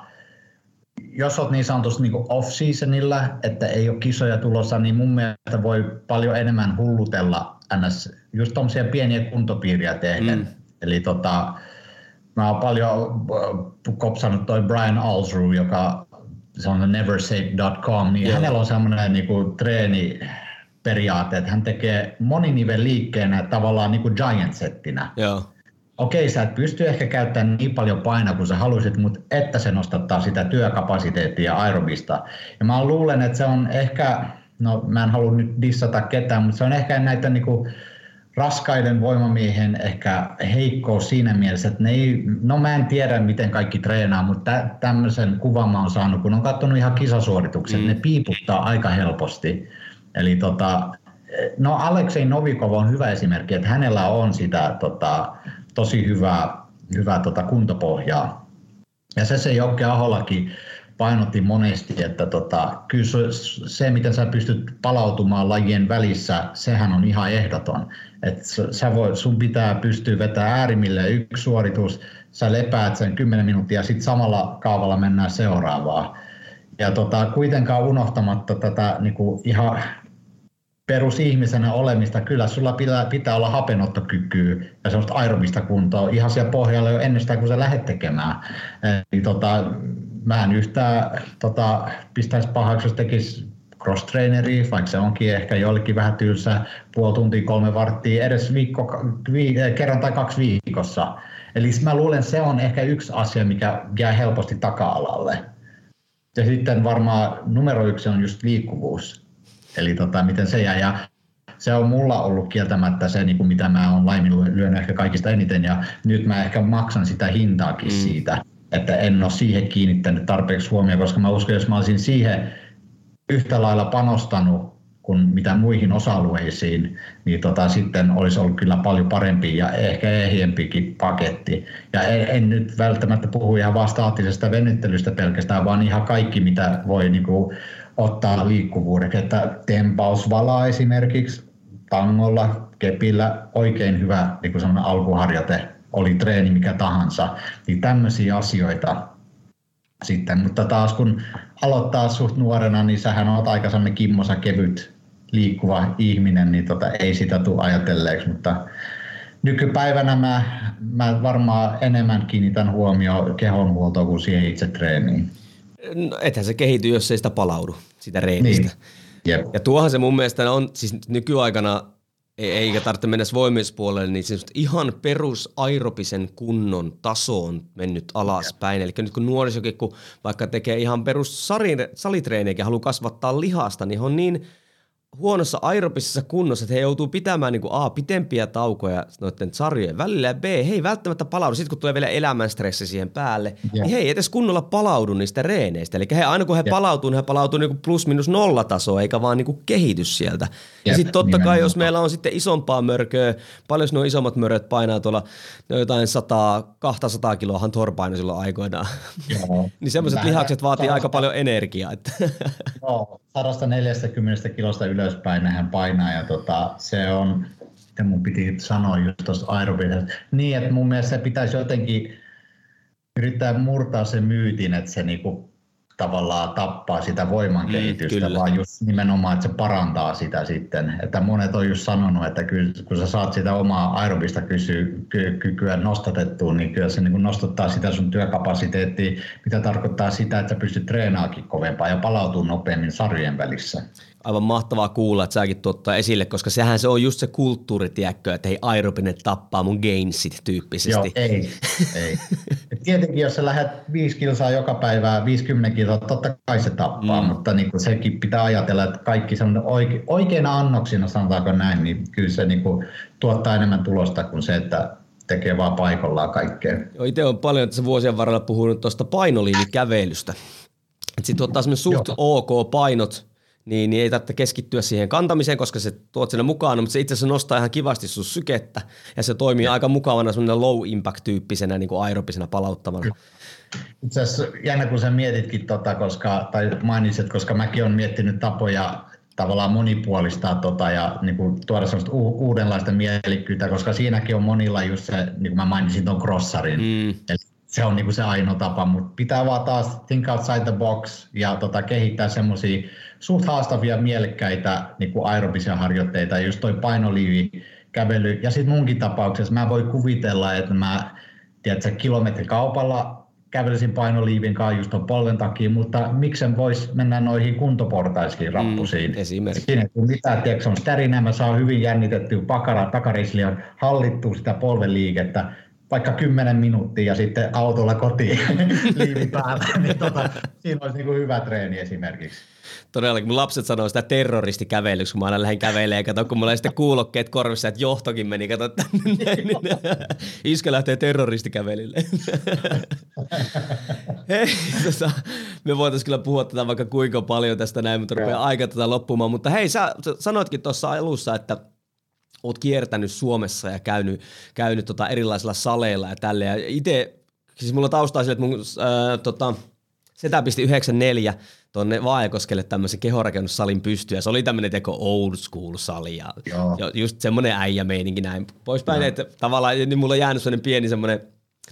Speaker 3: jos olet niin sanotusti niin off-seasonilla, että ei ole kisoja tulossa, niin mun mielestä voi paljon enemmän hullutella ns. just tuommoisia pieniä kuntopiiriä tehden. Mm. Eli tota, mä oon paljon äh, kopsannut toi Brian Alsru, joka se on neversafe.com, niin yeah. hänellä on semmoinen niin treeni periaatteet. Hän tekee moninivel liikkeenä tavallaan niin kuin giant-settinä.
Speaker 2: Joo.
Speaker 3: Okei, sä et pysty ehkä käyttämään niin paljon painoa kuin sä haluaisit, mutta että se nostattaa sitä työkapasiteettia aerobista. Ja mä luulen, että se on ehkä, no mä en halua nyt dissata ketään, mutta se on ehkä näitä niin kuin raskaiden voimamiehen ehkä heikkous siinä mielessä, että ne ei, no mä en tiedä miten kaikki treenaa, mutta tä, tämmöisen kuvan mä oon saanut, kun on katsonut ihan kisasuoritukset, mm. ne piiputtaa aika helposti. Eli tota, no Aleksei Novikov on hyvä esimerkki, että hänellä on sitä tota, tosi hyvää, hyvää tota, kuntopohjaa. Ja se se Jokke Aholakin painotti monesti, että tota, kyllä se, miten sä pystyt palautumaan lajien välissä, sehän on ihan ehdoton. Et sä voi, sun pitää pystyä vetämään äärimmille yksi suoritus, sä lepäät sen 10 minuuttia ja sitten samalla kaavalla mennään seuraavaan. Ja tota, kuitenkaan unohtamatta tätä niin kuin ihan perusihmisenä olemista, kyllä sulla pitää, pitää olla hapenottokykyä ja semmoista aerobista kuntoa ihan siellä pohjalla jo ennestään, kun sä lähdet tekemään. Eli tota, mä en yhtään tota, pistäisi pahaksi, jos tekisi cross-traineri, vaikka se onkin ehkä jollekin vähän tylsä, puoli tuntia, kolme varttia, edes viikko, vi, kerran tai kaksi viikossa. Eli mä luulen, se on ehkä yksi asia, mikä jää helposti taka-alalle. Ja sitten varmaan numero yksi on just liikkuvuus. Eli tota, miten se jää. Ja se on mulla ollut kieltämättä se, niin kuin mitä mä oon laiminlyönyt ehkä kaikista eniten. Ja nyt mä ehkä maksan sitä hintaakin mm. siitä, että en ole siihen kiinnittänyt tarpeeksi huomioon, koska mä uskon, jos mä olisin siihen yhtä lailla panostanut kuin mitä muihin osa-alueisiin, niin tota, sitten olisi ollut kyllä paljon parempi ja ehkä ehjempikin paketti. Ja en, en nyt välttämättä puhu ihan vaan staattisesta venyttelystä pelkästään, vaan ihan kaikki, mitä voi niin kuin, ottaa liikkuvuudeksi. Että tempausvala esimerkiksi tangolla, kepillä, oikein hyvä niin kuin alkuharjoite, oli treeni mikä tahansa. Niin tämmöisiä asioita sitten, mutta taas kun aloittaa suht nuorena, niin sähän olet aika sellainen kimmosa kevyt liikkuva ihminen, niin tota, ei sitä tule ajatelleeksi, mutta nykypäivänä mä, mä varmaan enemmän kiinnitän huomioon kehonhuoltoon kuin siihen itse treeniin.
Speaker 2: No, ethän se kehity, jos ei sitä palaudu, sitä reenistä. Niin.
Speaker 3: Jep.
Speaker 2: Ja tuohan se mun mielestä on, siis nykyaikana eikä tarvitse mennä voimispuolelle, niin se ihan perus aerobisen kunnon taso on mennyt alaspäin. Eli nyt kun nuorisokin, kun vaikka tekee ihan perus salitreeniäkin ja haluaa kasvattaa lihasta, niin on niin – huonossa aerobisessa kunnossa, että he joutuu pitämään niin kuin A, pitempiä taukoja noiden sarjojen välillä ja B, he ei välttämättä palaudu. Sitten kun tulee vielä elämän stressi siihen päälle, yeah. niin he ei edes kunnolla palaudu niistä reeneistä. Eli he, aina kun he yeah. palautuu, niin he palautuu niin kuin plus minus nolla tasoa, eikä vaan niin kuin kehitys sieltä. Yeah. Ja sitten totta Nimenomaan. kai, jos meillä on sitten isompaa mörköä, paljon nuo isommat möröt painaa tuolla no jotain 100, 200 kiloahan torpaino silloin aikoinaan, niin semmoiset lihakset vaatii aika paljon energiaa. Että.
Speaker 3: Joo, 140 kilosta ylöspäin nehän painaa ja tota, se on, mitä mun piti sanoa just tuosta aerobisesta, niin että mun mielestä se pitäisi jotenkin yrittää murtaa se myytin, että se niinku tavallaan tappaa sitä voimankehitystä, mm, vaan just nimenomaan, että se parantaa sitä sitten. Että monet on just sanonut, että kyllä, kun sä saat sitä omaa aerobista kysy, ky, kykyä nostatettua, niin kyllä se niin nostattaa sitä sun työkapasiteettia, mitä tarkoittaa sitä, että sä pystyt treenaakin kovempaa ja palautuu nopeammin sarjojen välissä
Speaker 2: aivan mahtavaa kuulla, että säkin tuottaa esille, koska sehän se on just se kulttuuri, tiedätkö, että hei aerobinen tappaa mun gainsit tyyppisesti.
Speaker 3: Joo, ei, ei. Tietenkin jos sä lähdet 5 kilsaa joka päivä, 50 kilsaa, totta kai se tappaa, mm. mutta niin kuin sekin pitää ajatella, että kaikki oike, oikeina annoksina, sanotaanko näin, niin kyllä se niin kuin tuottaa enemmän tulosta kuin se, että tekee vaan paikallaan kaikkea.
Speaker 2: Joo, itse on paljon tässä vuosien varrella puhunut tuosta painoliinikävelystä. Sitten semmoinen suht Joo. ok painot, niin, niin ei tarvitse keskittyä siihen kantamiseen, koska se tuot sinne mukaan, mutta se itse asiassa nostaa ihan kivasti sun sykettä ja se toimii ja. aika mukavana semmoinen low impact tyyppisenä niin kuin aerobisena palauttavana.
Speaker 3: Itse asiassa jännä kun sä mietitkin tota, koska, tai mainitsit, koska mäkin olen miettinyt tapoja tavallaan monipuolistaa tota ja niin kuin, tuoda sellaista u- uudenlaista mielikkyyttä, koska siinäkin on monilla just se, niin kuin mä mainitsin tuon crossarin, mm. eli se on niin kuin se ainoa tapa, mutta pitää vaan taas think outside the box ja tota, kehittää semmoisia suht haastavia, mielekkäitä niin kuin aerobisia harjoitteita, just toi painoliivi, kävely. Ja sitten munkin tapauksessa mä voin kuvitella, että mä tiedätkö, kilometrikaupalla kävelisin painoliivin kanssa just ton polven takia, mutta miksen voisi mennä noihin kuntoportaisiin rappusiin. Mm,
Speaker 2: esimerkiksi.
Speaker 3: Siinä kun mitä, tiedätkö, on stärinä, mä saan hyvin jännitettyä pakara, takarislian hallittua sitä polven liikettä, vaikka 10 minuuttia ja sitten autolla kotiin liivin päällä, niin tota, siinä olisi niin kuin hyvä treeni esimerkiksi.
Speaker 2: Todellakin, mun lapset sanoo sitä terroristikävelyksi, kun mä aina lähden kävelemään, kato, kun mulla on sitten kuulokkeet korvissa, että johtokin meni, kato, niin iskä lähtee terroristikävelylle. Hei, tota, me voitaisiin kyllä puhua tätä vaikka kuinka paljon tästä näin, mutta rupeaa aika tätä loppumaan, mutta hei, sä sanoitkin tuossa alussa, että oot kiertänyt Suomessa ja käynyt, käynyt tota erilaisilla saleilla ja tälle. Ja itse, siis mulla taustaa sille, että mun ää, tota, setä pisti 94 tuonne Vaajakoskelle tämmöisen kehorakennussalin pystyyn, ja se oli tämmöinen teko old school sali, ja, ja just semmoinen äijä meininki näin poispäin, Joo. että tavallaan niin mulla on jäänyt semmoinen pieni semmoinen,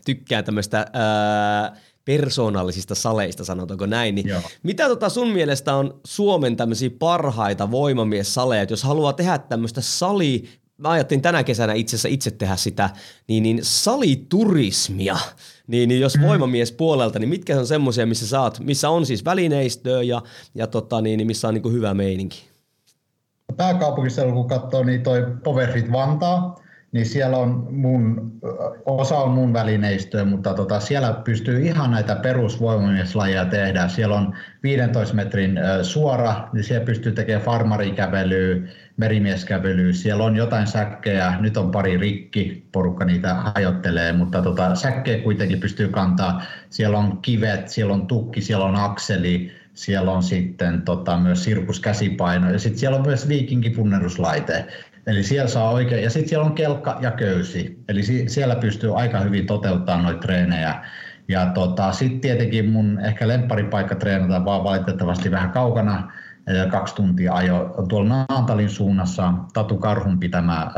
Speaker 2: tykkään tämmöistä ää, persoonallisista saleista, sanotaanko näin, niin Joo. mitä tota sun mielestä on Suomen tämmöisiä parhaita voimamies-saleja, että jos haluaa tehdä tämmöistä sali mä ajattelin tänä kesänä itse asiassa itse tehdä sitä, niin, niin saliturismia. Niin, niin jos mm. voimamies puolelta, niin mitkä on semmoisia, missä saat, missä on siis välineistöä ja, ja tota, niin, niin missä on niin kuin hyvä meininki?
Speaker 3: Pääkaupunkiseudulla kun katsoo, niin toi Powerfit Vantaa, niin siellä on mun, osa on mun välineistöä, mutta tota, siellä pystyy ihan näitä perusvoimamieslajeja tehdä. Siellä on 15 metrin suora, niin siellä pystyy tekemään farmarikävelyä, merimieskävelyä. Siellä on jotain säkkejä, nyt on pari rikki, porukka niitä hajottelee, mutta tota, säkkejä kuitenkin pystyy kantaa. Siellä on kivet, siellä on tukki, siellä on akseli, siellä on sitten tota, myös sirkuskäsipaino ja sitten siellä on myös viikinkipunneruslaite. Eli siellä saa oikein, ja sitten siellä on kelkka ja köysi, eli siellä pystyy aika hyvin toteuttamaan noita treenejä. Ja tota, sitten tietenkin mun ehkä lempparipaikka treenata vaan valitettavasti vähän kaukana, kaksi tuntia ajo tuolla Naantalin suunnassa Tatu Karhun pitämä,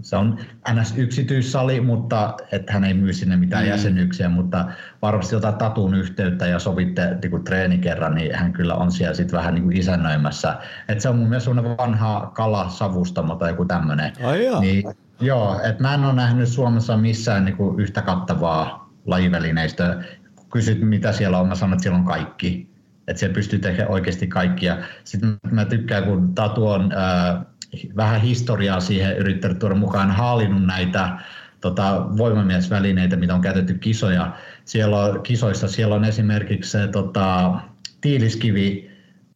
Speaker 3: se on ns. yksityissali, mutta että hän ei myy sinne mitään mm. jäsenyksiä, mutta varmasti ottaa Tatun yhteyttä ja sovitte niin kuin treeni kerran, niin hän kyllä on siellä sitten vähän niin kuin isännöimässä. Et se on mun mielestä sellainen vanha kalasavustamo tai joku tämmöinen. Niin, joo, että mä en ole nähnyt Suomessa missään niin kuin yhtä kattavaa lajivälineistä. Kysyt, mitä siellä on, mä sanon, että siellä on kaikki että se pystyy tekemään oikeasti kaikkia. Sitten mä tykkään, kun Tatu on äh, vähän historiaa siihen yrittänyt tuoda mukaan, haalinnut näitä tota, voimamiesvälineitä, mitä on käytetty kisoja. Siellä on, kisoissa siellä on esimerkiksi se tota, tiiliskivi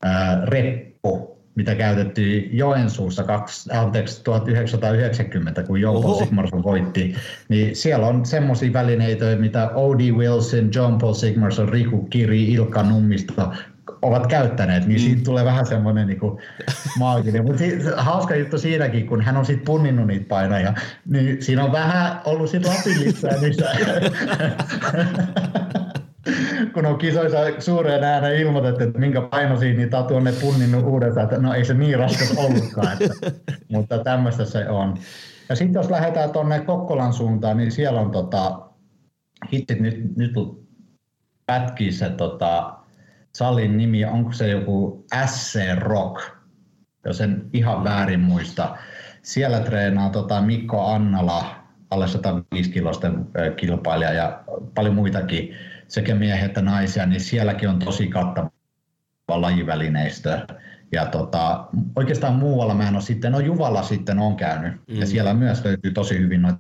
Speaker 3: äh, reppu, mitä käytettiin Joensuussa kaksi, anteeksi, 1990, kun Paul Sigmarsson voitti, niin siellä on semmoisia välineitä, mitä O.D. Wilson, John Paul Sigmarsson, Riku Kiri, Ilkka Nummisto ovat käyttäneet, niin mm. siitä tulee vähän semmoinen niin kuin maaginen. Mutta hauska juttu siinäkin, kun hän on sitten punninnut niitä painoja, niin siinä on vähän ollut sitten lapillissa niissä kun on kisoissa suureen ääneen ilmoitettu, että minkä painoisiin, niin Tatu on ne punninnut uudestaan, että no ei se niin raskas ollutkaan, että, mutta tämmöistä se on. Ja sitten jos lähdetään tuonne Kokkolan suuntaan, niin siellä on tota, hittit nyt, nyt pätkii se tota, salin nimi, onko se joku SC Rock, jos en ihan väärin muista. Siellä treenaa tota Mikko Annala, alle 105 kilosten kilpailija ja paljon muitakin sekä miehiä että naisia, niin sielläkin on tosi kattava lajivälineistö. Ja tota, oikeastaan muualla mä en ole sitten, no Juvalla sitten on käynyt, mm. ja siellä myös löytyy tosi hyvin noita.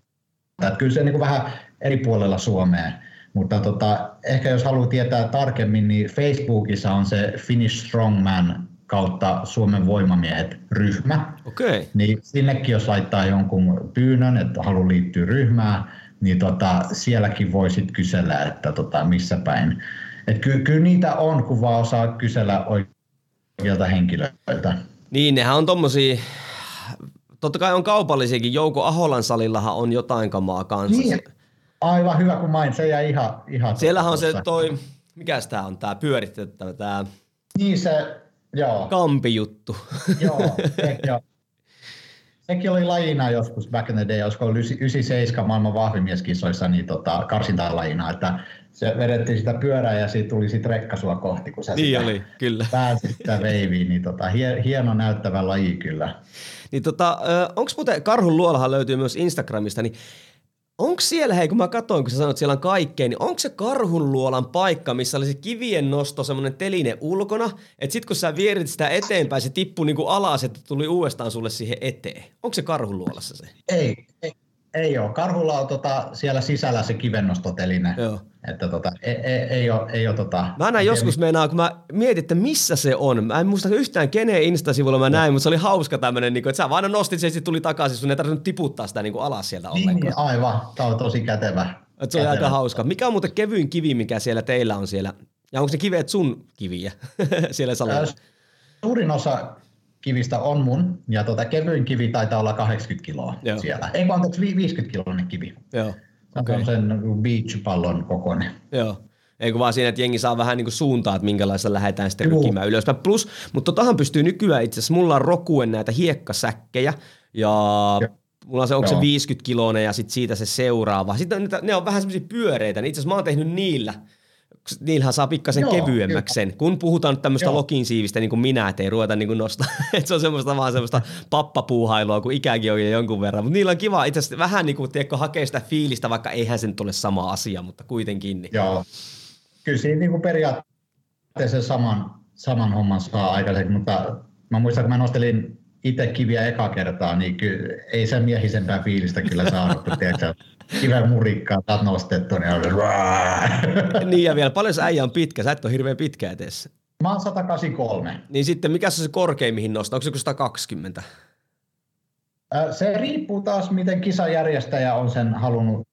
Speaker 3: Että kyllä se niin vähän eri puolella Suomeen. Mutta tota, ehkä jos haluaa tietää tarkemmin, niin Facebookissa on se Finnish Strongman kautta Suomen voimamiehet ryhmä.
Speaker 2: Okay.
Speaker 3: Niin sinnekin jos laittaa jonkun pyynnön, että haluaa liittyä ryhmään, niin tota, sielläkin voi sitten kysellä, että tota, missä päin. Et ky- kyllä niitä on, kun vaan osaa kysellä oikeilta henkilöiltä.
Speaker 2: Niin, nehän on tommosia, totta kai on kaupallisiakin, Jouko Aholan salillahan on jotain kamaa kanssa. Niin,
Speaker 3: aivan hyvä kun main, se jäi ihan, ihan
Speaker 2: Siellähän on se toi, mikä tämä on, tämä pyöritettävä, tämä...
Speaker 3: Niin se, joo.
Speaker 2: Kampi-juttu.
Speaker 3: Joo, joo. Sekin oli lajina joskus back in the day, olisiko 97 maailman vahvimieskisoissa, niin tota, lajina, että se vedettiin sitä pyörää ja siitä tuli sitten rekka sua kohti, kun sä
Speaker 2: niin sitä oli, kyllä.
Speaker 3: pääsit sitä veiviin, niin tota, hieno näyttävä laji kyllä.
Speaker 2: Niin tota, onko muuten Karhun luolahan löytyy myös Instagramista, niin Onko siellä, hei kun mä katsoin, kun sä sanoit, että siellä on kaikkea, niin onko se karhunluolan paikka, missä oli se kivien nosto, semmoinen teline ulkona, että sit kun sä vierit sitä eteenpäin, se tippui niinku alas, että tuli uudestaan sulle siihen eteen. Onko se karhunluolassa se?
Speaker 3: Ei, ei, ei ole. Karhulla on tota, siellä sisällä se kivennostoteline. Joo. Että tota, ei, ei, ei ole, ei ole tota,
Speaker 2: Mä näin joskus meinaa, kun mä mietin, että missä se on. Mä en muista yhtään kenen Insta-sivulla mä näin, mutta se oli hauska tämmöinen, niin että sä vaan nostit sen ja tuli takaisin, sun ei tarvinnut tiputtaa sitä niin kuin alas sieltä niin, ollenkaan.
Speaker 3: Niin, aivan. Tämä on tosi kätevä.
Speaker 2: Että se on aika hauska. Mikä on muuten kevyin kivi, mikä siellä teillä on siellä? Ja onko se kiveet sun kiviä siellä salilla?
Speaker 3: Suurin osa kivistä on mun, ja tota, kevyin kivi taitaa olla 80 kiloa Joo. siellä. Ei vaan 50 kiloinen kivi.
Speaker 2: Joo. Okay.
Speaker 3: On sen beach-pallon kokoinen.
Speaker 2: Joo. Eikö vaan siinä, että jengi saa vähän niin kuin suuntaa, että minkälaista lähdetään sitten rykimään ylöspäin. Plus, mutta totahan pystyy nykyään itse asiassa, mulla on rokuen näitä hiekkasäkkejä, ja Joo. mulla on se, onko se 50 kiloinen ja sitten siitä se seuraava. Sitten ne on vähän semmoisia pyöreitä, niin itse asiassa mä oon tehnyt niillä niillähän saa pikkasen
Speaker 3: Joo,
Speaker 2: kevyemmäksi sen. Kun puhutaan nyt tämmöistä
Speaker 3: Joo.
Speaker 2: lokin siivistä, niin kuin minä, ettei ruveta niin kuin nostaa. että se on semmoista vaan semmoista pappapuuhailua, kun ikäkin on jo jonkun verran. Mutta niillä on kiva itse asiassa vähän niin kuin, tiedätkö, hakea sitä fiilistä, vaikka eihän se nyt ole sama asia, mutta kuitenkin. Niin.
Speaker 3: Joo. Kyllä siinä niin kuin periaatteessa saman, saman homman saa aikaiseksi, mutta mä muistan, kun mä nostelin itse kiviä eka kertaa, niin kyllä, ei sen miehisempää fiilistä kyllä saanut, kun tiedätkö, kiven murikkaa saat nostettu, niin on
Speaker 2: niin ja vielä paljon se äijä on pitkä, sä et ole hirveän pitkä eteessä.
Speaker 3: Mä oon 183.
Speaker 2: Niin sitten mikä se on se korkein, mihin nostaa? Onko se joku 120?
Speaker 3: Ö, Se riippuu taas, miten kisajärjestäjä on sen halunnut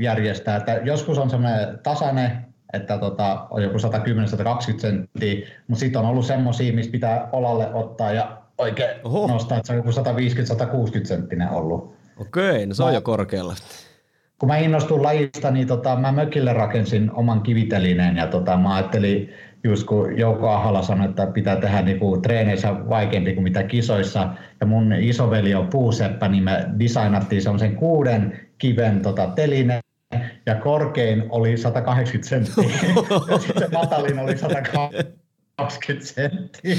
Speaker 3: järjestää. Että joskus on semmoinen tasainen, että tota, on joku 110-120 senttiä, mutta sitten on ollut semmoisia, missä pitää olalle ottaa ja oikein
Speaker 2: Oho.
Speaker 3: Oho. nostaa, että se on joku 150-160 senttinen ollut.
Speaker 2: Okei, no se on
Speaker 3: Mä-
Speaker 2: jo korkealla.
Speaker 3: Kun mä innostuin lajista, niin tota, mä mökille rakensin oman kivitelineen ja tota, mä ajattelin, just kun Jouko Ahala sanoi, että pitää tehdä niinku treeneissä vaikeampi kuin mitä kisoissa, ja mun isoveli on puuseppä, niin me designattiin semmoisen kuuden kiven tota, teline, ja korkein oli 180 senttiä, ja sitten matalin oli 120 senttiä.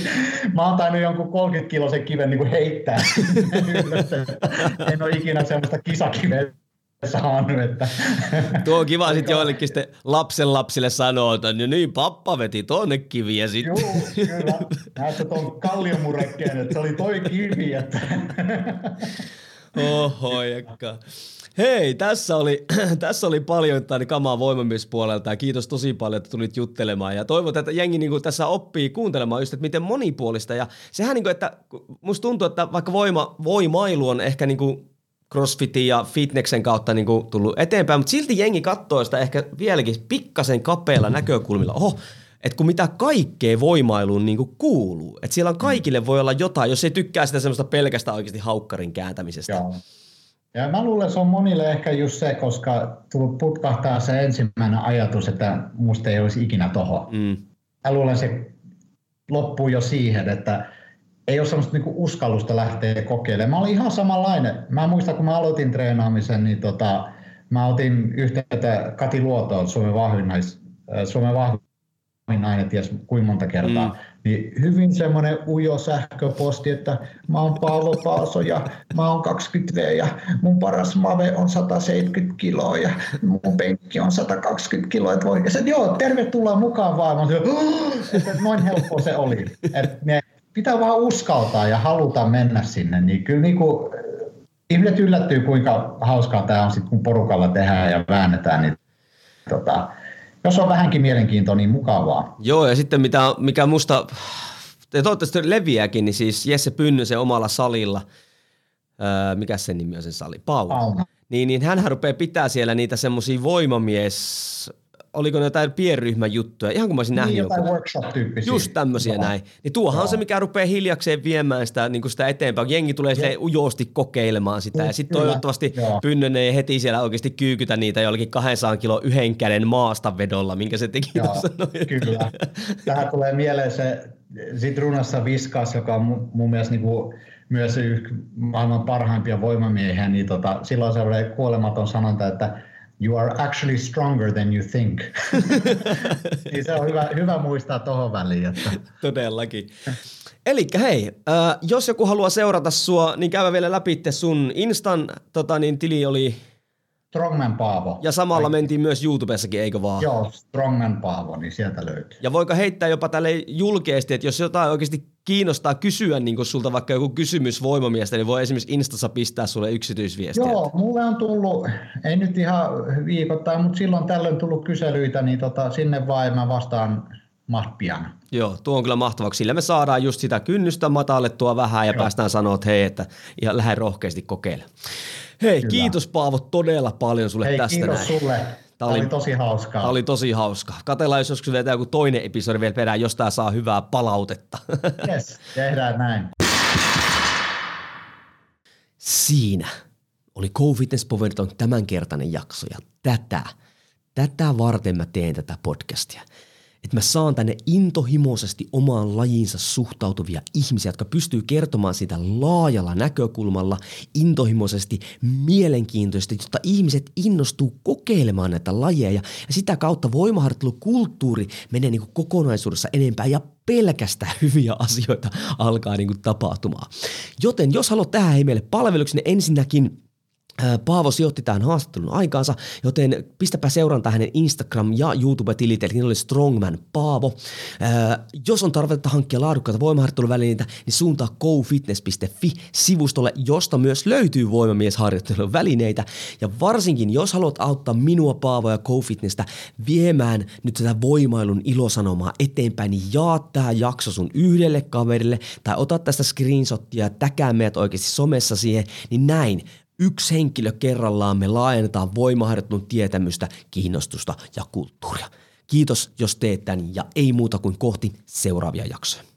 Speaker 3: Mä oon tainnut jonkun 30 kilosen kiven niin heittää ylös, että en ole ikinä semmoista kisakiveä saanut, että
Speaker 2: Tuo on kiva sitten joillekin sitten lapsen lapsille sanoa, että no niin, pappa veti tonne kiviä sitten.
Speaker 3: Joo, kyllä. Näetkö tuon kalliomurekkeen, että se oli toi kivi, että
Speaker 2: Oho, jekka. Hei, tässä oli, tässä oli paljon tani kamaa voimamiespuolelta ja kiitos tosi paljon, että tulit juttelemaan. Ja toivon, että jengi niin kuin tässä oppii kuuntelemaan just, että miten monipuolista. Ja sehän niin kuin, että musta tuntuu, että vaikka voima, voimailu on ehkä niin kuin crossfitin ja fitneksen kautta niin kuin tullut eteenpäin, mutta silti jengi katsoo sitä ehkä vieläkin pikkasen kapealla näkökulmilla. Oho, että kun mitä kaikkea voimailuun niin kuin kuuluu. Että siellä on kaikille voi olla jotain, jos ei tykkää sitä semmoista pelkästä oikeasti haukkarin kääntämisestä.
Speaker 3: Joo. Ja mä luulen, että se on monille ehkä just se, koska tullut putkahtaa se ensimmäinen ajatus, että musta ei olisi ikinä toho.
Speaker 2: Mm.
Speaker 3: Mä luulen, se loppuu jo siihen, että ei ole semmoista niinku uskallusta lähteä kokeilemaan. Mä olin ihan samanlainen. Mä muistan, kun mä aloitin treenaamisen, niin tota, mä otin yhteyttä Kati Luotoon, Suomen vahvin, nais, äh, Suomen vahvin nainen, ties kuinka monta kertaa.
Speaker 2: Mm.
Speaker 3: Niin hyvin semmoinen ujo sähköposti, että mä oon Paavo Paaso ja mä oon 20V ja mun paras mave on 170 kiloa ja mun penkki on 120 kiloa. Että voi, ja se, joo, tervetuloa mukaan vaan. Mä "Oh!" että noin helppo se oli. Että ne pitää vaan uskaltaa ja haluta mennä sinne. Niin kyllä niin kuin, ihmiset yllättyy, kuinka hauskaa tämä on sit, kun porukalla tehdään ja väännetään. Niin, tota, jos on vähänkin mielenkiintoa, niin mukavaa.
Speaker 2: Joo, ja sitten mitä, mikä musta, ja toivottavasti leviääkin, niin siis Jesse Pynnysen omalla salilla, öö, mikä sen nimi on sen sali? Paula.
Speaker 3: Paula.
Speaker 2: Niin, niin hän rupeaa pitää siellä niitä semmoisia voimamies, oliko ne jotain pienryhmän juttuja, ihan kuin mä olisin
Speaker 3: Niin
Speaker 2: nähnyt
Speaker 3: jotain
Speaker 2: joku.
Speaker 3: workshop-tyyppisiä.
Speaker 2: Just tämmöisiä
Speaker 3: Joo.
Speaker 2: näin. Niin tuohan on se, mikä rupeaa hiljakseen viemään sitä, niin kuin sitä eteenpäin. kun Jengi tulee sille ujosti kokeilemaan sitä. Ja sitten toivottavasti
Speaker 3: joo.
Speaker 2: Pynnönen ei heti siellä oikeasti kyykytä niitä jollakin 200 kilo yhden käden maasta vedolla, minkä se teki
Speaker 3: Joo, kyllä. Tähän tulee mieleen se Zitrunassa Viskas, joka on mun, mun mielestä niin kuin myös yksi maailman parhaimpia voimamiehiä, niin tota, silloin se oli kuolematon sanonta, että you are actually stronger than you think. niin se on hyvä, hyvä muistaa tuohon väliin. Että,
Speaker 2: Todellakin. Eli hei, äh, jos joku haluaa seurata sua, niin käydä vielä läpi sun Instan tota, niin tili oli,
Speaker 3: Strongman Paavo.
Speaker 2: ja samalla mentiin myös YouTubessakin, eikö vaan?
Speaker 3: Joo, Strongman Paavo, niin sieltä löytyy.
Speaker 2: Ja voiko heittää jopa tälle julkeasti, että jos jotain oikeasti kiinnostaa kysyä niin sulta vaikka joku kysymys voimamiestä, niin voi esimerkiksi Instassa pistää sulle yksityisviestiä.
Speaker 3: Joo, mulle on tullut, ei nyt ihan viikoittain, mutta silloin tällöin tullut kyselyitä, niin tota, sinne vaan ja mä vastaan maht pian.
Speaker 2: Joo, tuo on kyllä mahtavaksi. Sillä me saadaan just sitä kynnystä matallettua vähän ja Joo. päästään sanoa, että hei, että ihan lähde rohkeasti kokeilemaan. Hei, kyllä. kiitos Paavo todella paljon sulle
Speaker 3: Hei,
Speaker 2: tästä
Speaker 3: kiitos
Speaker 2: näin.
Speaker 3: sulle. Tämä oli, oli tosi hauskaa.
Speaker 2: Tämä oli tosi hauska. Katellaan, jos joskus vetää joku toinen episodi vielä perään, jos tää saa hyvää palautetta.
Speaker 3: Yes, tehdään näin.
Speaker 2: Siinä oli Co-Fitness Powerton tämänkertainen jakso ja tätä, tätä varten mä teen tätä podcastia. Että mä saan tänne intohimoisesti omaan lajiinsa suhtautuvia ihmisiä, jotka pystyy kertomaan sitä laajalla näkökulmalla, intohimoisesti, mielenkiintoisesti, jotta ihmiset innostuu kokeilemaan näitä lajeja ja sitä kautta voimaharjoittelukulttuuri menee niin kokonaisuudessa enempään ja pelkästään hyviä asioita alkaa niin kuin tapahtumaan. Joten jos haluat tähän hei meille palveluksi, niin ensinnäkin – Paavo sijoitti tähän haastattelun aikaansa, joten pistäpä seurantaa hänen Instagram- ja YouTube-tilit, eli oli Strongman Paavo. Jos on tarvetta hankkia laadukkaita voimaharjoitteluvälineitä, niin suuntaa gofitness.fi-sivustolle, josta myös löytyy voimamiesharjoittelun välineitä. Ja varsinkin, jos haluat auttaa minua, Paavo ja GoFitnessä viemään nyt tätä voimailun ilosanomaa eteenpäin, niin jaa tämä jakso sun yhdelle kaverille, tai ota tästä screenshottia ja täkää meidät oikeasti somessa siihen, niin näin Yksi henkilö kerrallaan me laajennetaan voimaharjoittelun tietämystä, kiinnostusta ja kulttuuria. Kiitos, jos teet tämän ja ei muuta kuin kohti seuraavia jaksoja.